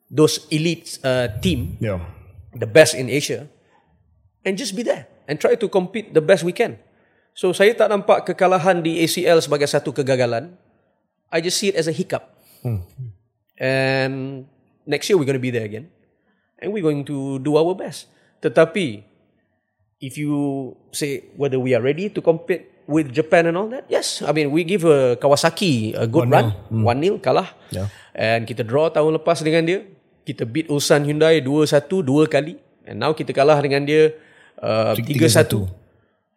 those elite uh, team, Yeah. the best in Asia, and just be there and try to compete the best we can. So saya tak nampak kekalahan di ACL sebagai satu kegagalan. I just see it as a hiccup. And next year we're going to be there again. And we're going to do our best. Tetapi, if you say whether we are ready to compete with Japan and all that, yes. I mean, we give uh, Kawasaki a good run. 1-0 kalah. Yeah. And kita draw tahun lepas dengan dia. Kita beat Ulsan Hyundai 2-1 dua kali. And now kita kalah dengan dia uh, 3-1.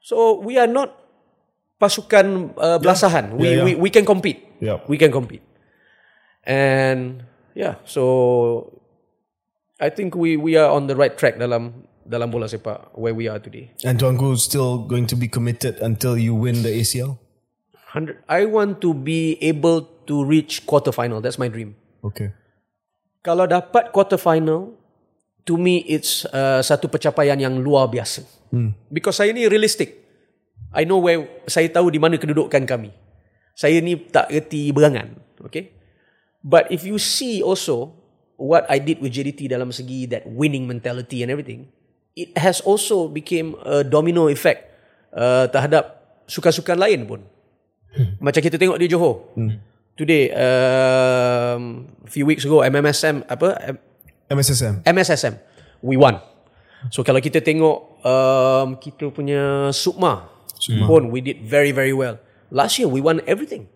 So we are not pasukan uh, belasahan. We, Yeah, yeah. we we can compete. Yeah. We can compete. And yeah, so I think we we are on the right track dalam dalam bola sepak where we are today. And Tuanku still going to be committed until you win the ACL? 100 I want to be able to reach quarter final. That's my dream. Okay. Kalau dapat quarter final, to me it's uh, satu pencapaian yang luar biasa. Because saya ni realistic. I know where saya tahu di mana kedudukan kami. Saya ni tak reti berangan, okay? But if you see also what I did with JDT dalam segi that winning mentality and everything, it has also became a domino effect uh, terhadap sukan-sukan lain pun. Macam kita tengok di Johor. Today, um, a few weeks ago, MMSM apa MSSM. MSSM, we won. So kalau kita tengok um, kita punya Sukma, pun we did very very well. Last year we won everything.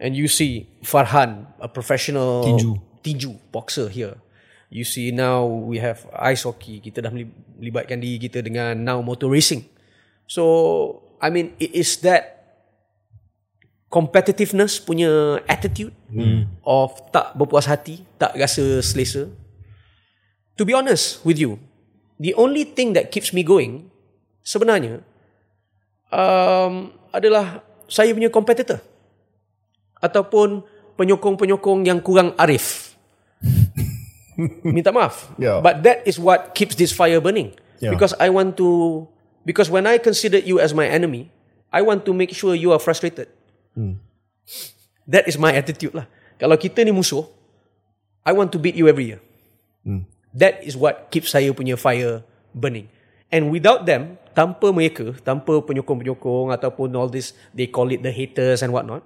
And you see Farhan, a professional Tinju. Tinju boxer here. You see now we have ice hockey. Kita dah melibatkan diri kita dengan now motor racing. So I mean it is that competitiveness punya attitude of tak berpuas hati, tak rasa selesa. To be honest with you, the only thing that keeps me going sebenarnya um, adalah saya punya competitor ataupun penyokong-penyokong yang kurang arif minta maaf. Yeah. But that is what keeps this fire burning. Yeah. Because I want to, because when I consider you as my enemy, I want to make sure you are frustrated. That is my attitude lah. Kalau kita ni musuh, I want to beat you every year. That is what keeps saya punya fire burning. And without them, tanpa mereka, tanpa penyokong-penyokong ataupun all this, they call it the haters and whatnot,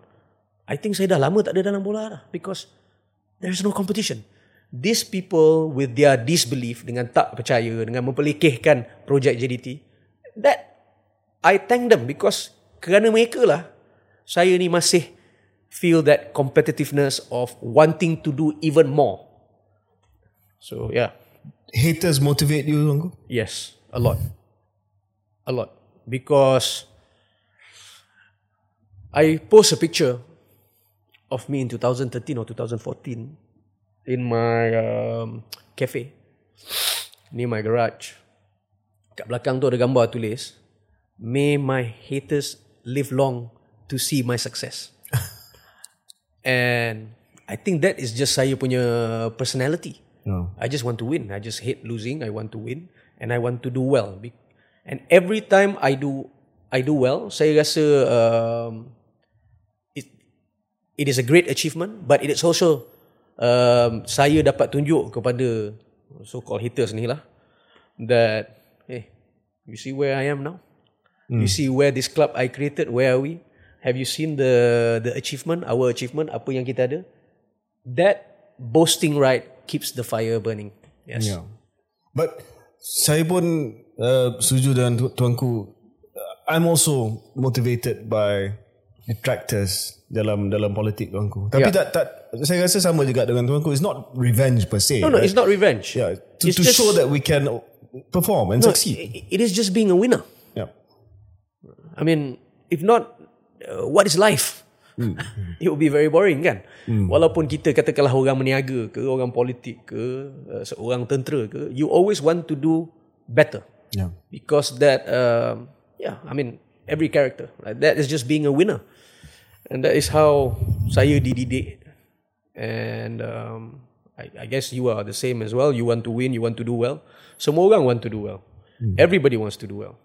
I think saya dah lama tak ada dalam bola dah. Because there is no competition. These people with their disbelief, dengan tak percaya, dengan memperlekehkan projek JDT, that I thank them because kerana mereka lah, saya ni masih feel that competitiveness of wanting to do even more. So yeah, Haters motivate you, Tuanku? yes, a lot, a lot because I post a picture of me in 2013 or 2014 in my um, cafe near my garage. Kat belakang tu ada gambar tulis, May my haters live long to see my success. And I think that is just saya punya personality. No. I just want to win. I just hate losing. I want to win and I want to do well. And every time I do I do well, saya rasa um, it it is a great achievement, but it is also um, saya dapat tunjuk kepada so-called haters ni lah that hey, you see where I am now? You see where this club I created, where are we? Have you seen the the achievement, our achievement, apa yang kita ada? That boasting right keeps the fire burning. Yes. Yeah. But saya pun uh, setuju dengan tu- tuanku. I'm also motivated by detractors dalam dalam politik tuanku. Tapi Yeah. tak tak saya rasa sama juga dengan tuanku. It's not revenge per se. No, no, right? it's not revenge. Yeah, to, It's to just- show that we can perform and No, succeed. it is just being a winner. Yeah. I mean, if not, uh, what is life? it would be very boring kan? Walaupun kita katakanlah orang meniaga ke, orang politik ke, uh, seorang tentera ke, you always want to do better. Yeah. Because that, um, yeah, I mean, every character, like that is just being a winner. And that is how saya dididik. And um, I, I guess you are the same as well. You want to win, you want to do well. Semua orang want to do well. Everybody wants to do well.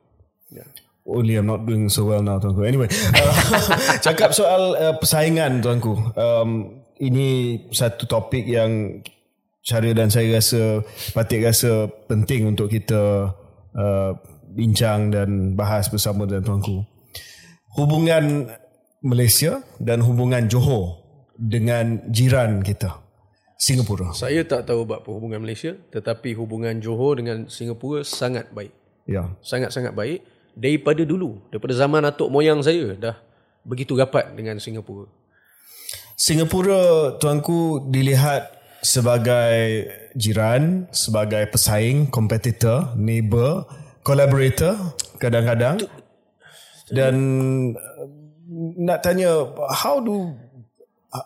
Yeah. Only I'm not doing so well now tuanku. Anyway, uh, cakap soal uh, persaingan tuanku. Um, ini satu topik yang Syahrir dan saya rasa Patik rasa penting untuk kita uh, bincang dan bahas bersama dengan tuanku. Hubungan Malaysia dan hubungan Johor dengan jiran kita Singapura. Saya tak tahu bab hubungan Malaysia, tetapi hubungan Johor dengan Singapura sangat baik. Ya. Sangat-sangat baik. Daripada dulu, daripada zaman atuk moyang saya dah begitu rapat dengan Singapura. Singapura tuanku dilihat sebagai jiran, sebagai pesaing, kompetitor, neighbor, collaborator kadang-kadang. Dan nak tanya how do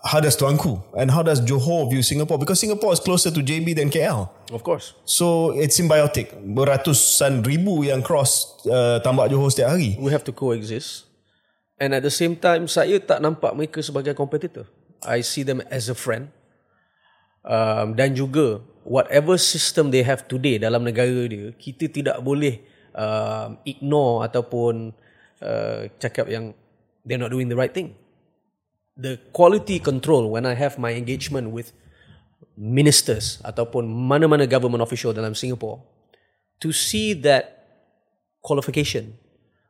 how does tuanku and how does Johor view Singapore because Singapore is closer to JB than KL. Of course. So it's symbiotic. Beratusan ribu yang cross uh, tambak Johor setiap hari. We have to coexist. And at the same time, saya tak nampak mereka sebagai competitor. I see them as a friend. Um, dan juga, whatever system they have today dalam negara dia, kita tidak boleh um, ignore ataupun uh, cakap yang they're not doing the right thing. The quality control when I have my engagement with ministers ataupun mana-mana government official dalam Singapore to see that qualification,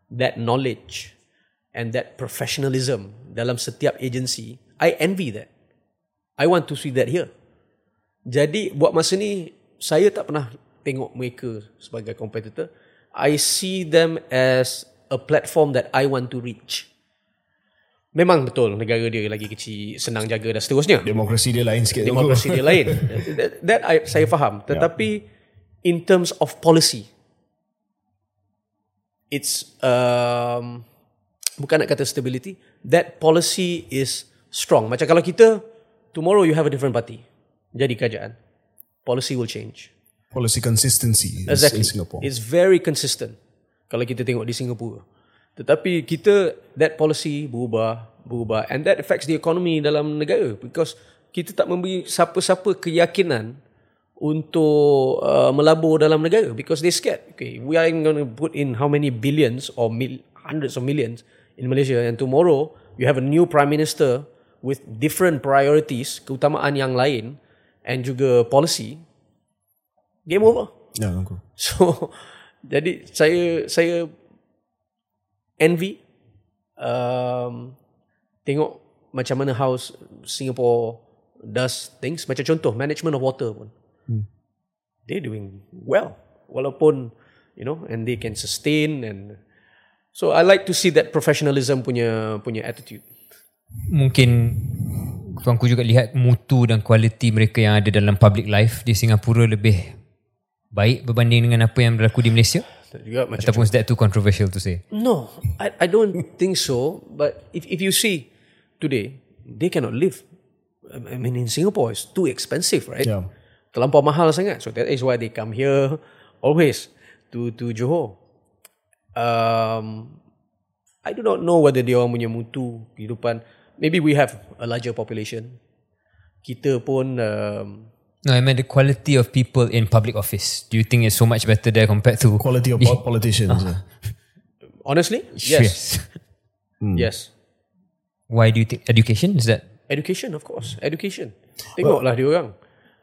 that knowledge and that professionalism dalam setiap agency, I envy that. I want to see that here. Jadi buat masa ni saya tak pernah tengok mereka sebagai competitor. I see them as a platform that I want to reach. Memang betul negara dia lagi kecil, senang jaga dan seterusnya Demokrasi dia lain sikit. demokrasi dia lain. That, that I, saya faham. Tetapi in terms of policy, it's um, bukan nak kata stability. That policy is strong. Macam kalau kita tomorrow you have a different party, jadi kerajaan, policy will change. Policy consistency is Exactly. in Singapore. It's very consistent kalau kita tengok di Singapura. Tetapi kita that policy berubah, berubah and that affects the economy dalam negara because kita tak memberi siapa-siapa keyakinan untuk uh, melabur dalam negara because they scared. Okay, we are going to put in how many billions or mil- hundreds of millions in Malaysia and tomorrow you have a new prime minister with different priorities, keutamaan yang lain and juga policy. Game over. Ya, Tuanku. So jadi saya saya envy um, tengok macam mana how Singapore does things macam contoh management of water pun. Hmm. They doing well walaupun you know and they can sustain and so I like to see that professionalism punya punya attitude. Mungkin tuanku juga lihat mutu dan kualiti mereka yang ada dalam public life di Singapura lebih baik berbanding dengan apa yang berlaku di Malaysia? Juga macam Ataupun is that too controversial to say? No, I, I don't think so. But if, if you see today, they cannot live. I mean, in Singapore, it's too expensive, right? Yeah. Terlampau mahal sangat. So that is why they come here always to to Johor. Um, I do not know whether dia orang punya mutu kehidupan. Maybe we have a larger population. Kita pun um, No, I meant the quality of people in public office. Do you think it's so much better there compared to Quality of po- politicians. eh. honestly, yes, yes. Why do you think education is that? Education of course Education Tengoklah dia orang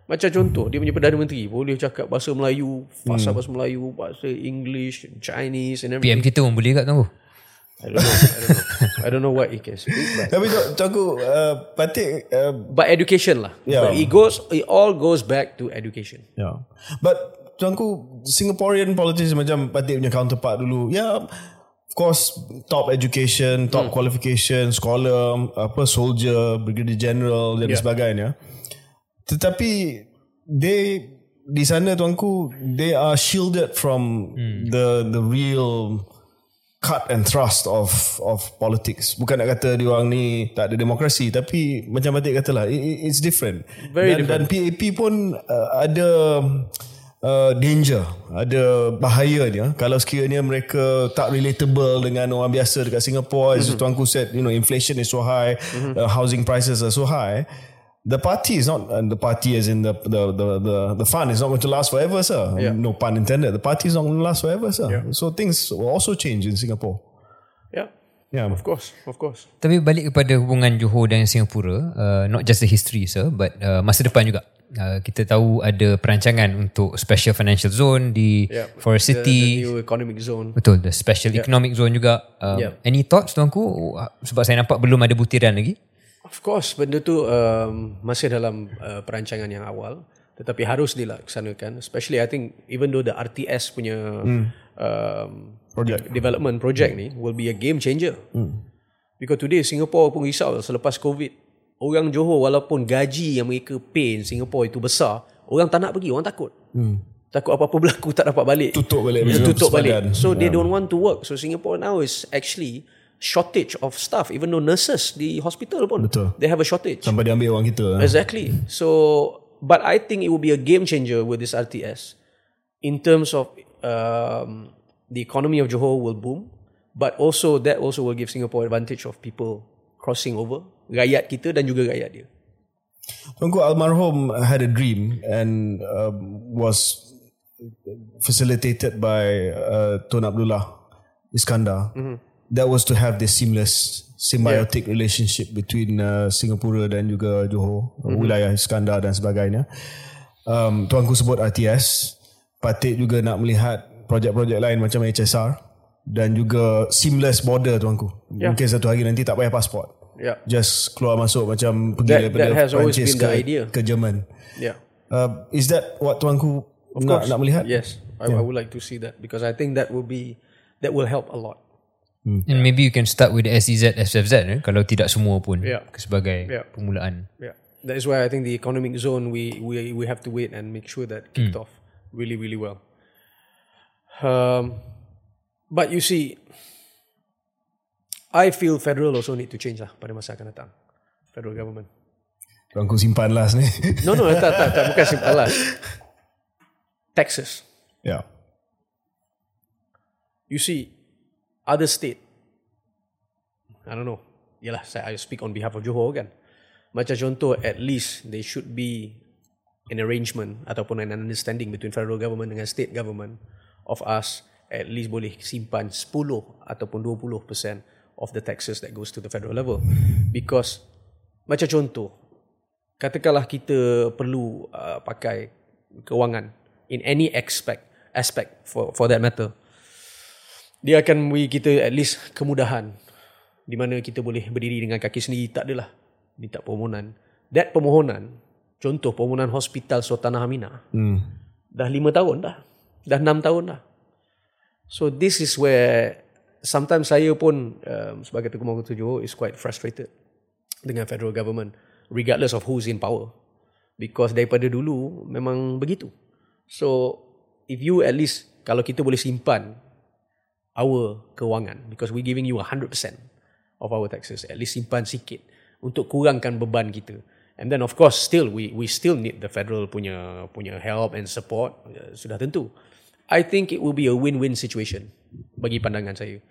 Macam contoh Dia punya Perdana Menteri Boleh cakap bahasa Melayu Fasa bahasa Melayu Bahasa English Chinese and PM everything kita pun boleh kat tahu. I don't know I don't know I don't know what he can speak but, Tapi tu, Tuanku, uh, Patik, uh, but education lah Yeah. But it goes It all goes back to education Yeah. But tuanku Singaporean politicians macam Patik punya counterpart dulu. Yeah, of course top education, top qualification, scholar, apa soldier, brigadier general dan Yeah. sebagainya. Tetapi they di sana tuanku they are shielded from the the real cut and thrust of of politics. Bukan nak kata dia orang ni tak ada demokrasi tapi macam Batik katalah it, it- it's different. Very dan, Dan PAP pun uh, ada uh, danger, ada bahaya dia kalau sekiranya mereka tak relatable dengan orang biasa dekat Singapore as Mm-hmm. tuanku said, you know inflation is so high, uh, housing prices are so high. The party is not, and the party as in the the the the, the fund is not going to last forever, sir. Yeah. No pun intended. The party is not going to last forever, sir. So things will also change in Singapore. Yeah Yeah. Of course Of course Tapi balik kepada hubungan Johor dan Singapura, uh, not just the history sir, but uh, masa depan juga. Uh, kita tahu ada perancangan untuk special financial zone di Yeah. Forest The, the City. new economic zone Betul, the special economic zone juga. Um, Yeah. Any thoughts tuanku? Uh, Sebab saya nampak belum ada butiran lagi. Of course, benda tu um, masih dalam uh, perancangan yang awal, tetapi harus dilaksanakan. Especially, I think even though the RTS punya um, Project. development project ni will be a game changer. Because today Singapore pun risau selepas COVID, orang Johor walaupun gaji yang mereka pay in Singapore itu besar, orang tak nak pergi, orang takut. Takut apa-apa berlaku tak dapat balik. Tutup balik tutup balik. So they don't want to work. So Singapore now is actually shortage of staff even though nurses di hospital pun Betul. they have a shortage. Sampai dia ambil orang kita. eh. Exactly. So, but I think it will be a game changer with this RTS in terms of um, the economy of Johor will boom, but also that also will give Singapore advantage of people crossing over, rakyat kita dan juga rakyat dia. Tuanku almarhum had a dream and um, was facilitated by uh, Tun Abdullah Iskandar. That was to have this seamless symbiotic relationship between uh, Singapura dan juga Johor, wilayah Iskandar dan sebagainya. Um, tuanku sebut RTS, Patik juga nak melihat projek-projek lain macam HSR dan juga seamless border tuanku. Mungkin satu hari nanti tak payah pasport. Yeah. Just keluar masuk macam pergi That- daripada that has Perancis ke, idea. ke Jerman. Yeah. Uh, is that what tuanku nak, nak melihat? Yes, I, I would like to see that because I think that will be that will help a lot. And maybe you can start with the SEZ, SFZ eh? kalau tidak semua pun Yeah. sebagai Yeah. permulaan. Yeah, that is why I think the economic zone we we we have to wait and make sure that kicked off really really well. Um, but you see, I feel federal also need to change lah pada masa akan datang. Federal government. Tuanku simpan last ni. No no tak tak tak bukan simple lah. Texas. yeah. You see, other state. I don't know. Yalah, saya I speak on behalf of Johor kan. Macam contoh, at least they should be an arrangement ataupun an understanding between federal government dengan state government of us at least boleh simpan 10 ataupun 20% of the taxes that goes to the federal level because macam contoh katakanlah kita perlu uh, pakai kewangan in any aspect aspect for for that matter dia akan beri kita at least kemudahan di mana kita boleh berdiri dengan kaki sendiri. Tak adalah. Minta permohonan. That permohonan contoh permohonan hospital Sultan Hamina hmm. dah lima tahun dah. Dah enam tahun dah. So this is where sometimes saya pun um, sebagai Tengku Mahkota Johor is quite frustrated dengan federal government regardless of who's in power. Because daripada dulu memang begitu. So if you at least kalau kita boleh simpan our kewangan because we giving you 100% of our taxes at least simpan sikit untuk kurangkan beban kita. And then of course still we we still need the federal punya punya help and support uh, sudah tentu. I think it will be a win-win situation bagi pandangan saya.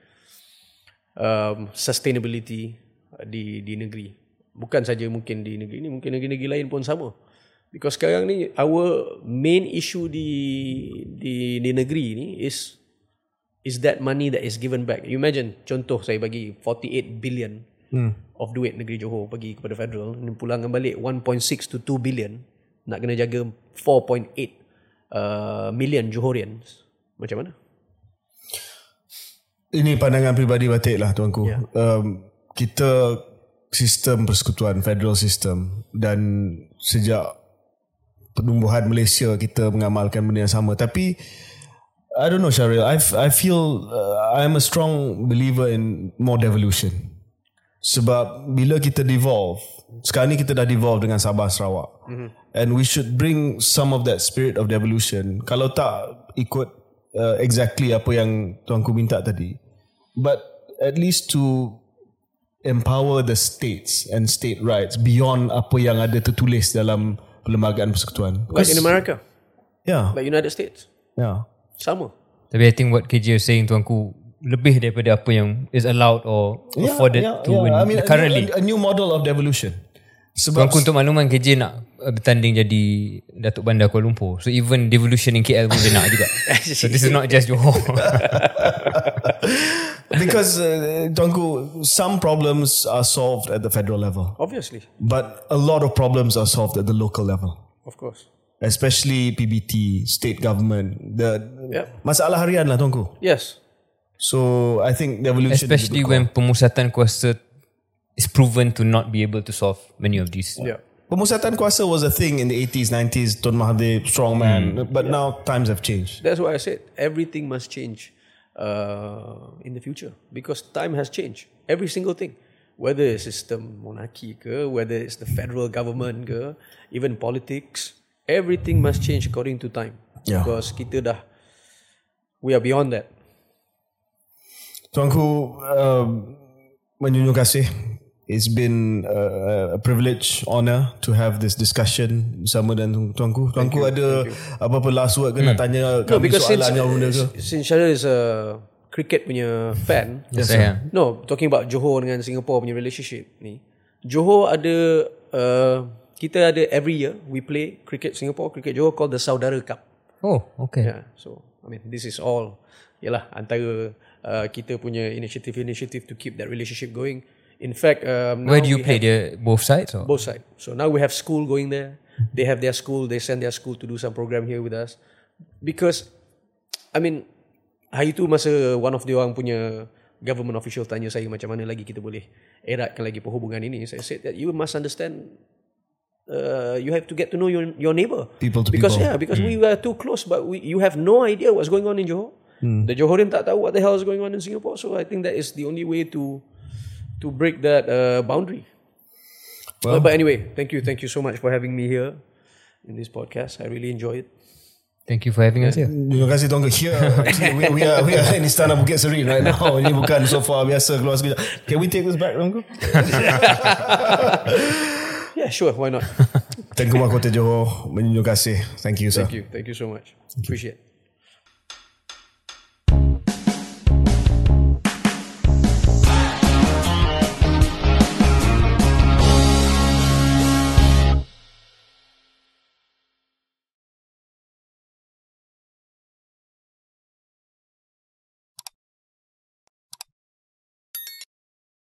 Um, sustainability di di negeri. Bukan saja mungkin di negeri ini mungkin negeri-negeri lain pun sama. Because sekarang ni our main issue di di di negeri ni is is that money that is given back. You imagine, contoh saya bagi 48 billion hmm. of duit negeri Johor bagi kepada federal, ni pulangkan balik 1.6 to 2 billion, nak kena jaga 4.8 uh, million Johorians. Macam mana? Ini pandangan pribadi batik lah tuanku. Yeah. Um, kita sistem persekutuan, federal system dan sejak pertumbuhan Malaysia kita mengamalkan benda yang sama. Tapi I don't know Sharil. I I feel uh, I'm a strong believer in more devolution. Sebab bila kita devolve, sekarang ni kita dah devolve dengan Sabah Sarawak. Mm-hmm. And we should bring some of that spirit of devolution. Kalau tak ikut uh, exactly apa yang tuanku minta tadi. But at least to empower the states and state rights beyond apa yang ada tertulis dalam perlembagaan persekutuan. Like in America. Yeah. Like United States. Yeah. Sama. Tapi I think what KJ was saying tuanku lebih daripada apa yang is allowed or yeah, afforded yeah, to yeah. win I mean, currently. A, a new model of devolution. Sebab tuanku untuk makluman KJ nak bertanding jadi Datuk Bandar Kuala Lumpur. So even devolution in KL pun dia nak juga. so this is not just Johor. Because uh, tuanku, some problems are solved at the federal level. Obviously. But a lot of problems are solved at the local level. Of course especially PBT, state government, the yep. masalah harian lah tuanku. Yes. So I think the evolution especially when pemusatan kuasa is proven to not be able to solve many of these. Yeah. Pemusatan kuasa was a thing in the 80s, 90s, Tun Mahathir, strong man. Mm. But yeah. now times have changed. That's why I said everything must change uh, in the future because time has changed. Every single thing. Whether it's system monarchy ke, whether it's the federal government ke, even politics, everything must change according to time. Yeah. because kita dah we are beyond that. Tuanku uh, menjunjung kasih. It's been a, a privilege honor to have this discussion bersama dan tuanku. Tuanku ada apa-apa last word ke hmm. nak tanya kami no, soalan yang benda ke? since Syaril is a cricket punya fan yes, yes no talking about Johor dengan Singapore punya relationship ni Johor ada uh, kita ada every year we play cricket Singapore cricket Johor called the Saudara Cup. Oh, okay. Yeah, so I mean this is all yalah antara uh, kita punya initiative initiative to keep that relationship going. In fact, um, where do you play? The both sides? Or? Both sides. So now we have school going there. They have their school. They send their school to do some program here with us. Because, I mean, hari tu masa one of the orang punya government official tanya saya macam mana lagi kita boleh eratkan lagi perhubungan ini. Saya said that you must understand uh, you have to get to know your your neighbor. People to because people. yeah, because mm. we were too close, but we you have no idea what's going on in Johor. Mm. The Johorian tak tahu what the hell is going on in Singapore. So I think that is the only way to to break that uh, boundary. Well, but, but anyway, thank you, thank you so much for having me here in this podcast. I really enjoy it. Thank you for having us here. Terima kasih Tongga. Here, we, we, are, we are in Istana Bukit Seri right now. Ini bukan sofa biasa keluar sekejap. Can we take this back, Tongga? Yeah, sure. Why not? Tengku Mahkota Johor, menunjuk kasih. Thank you, sir. Thank you. Thank you so much. Appreciate.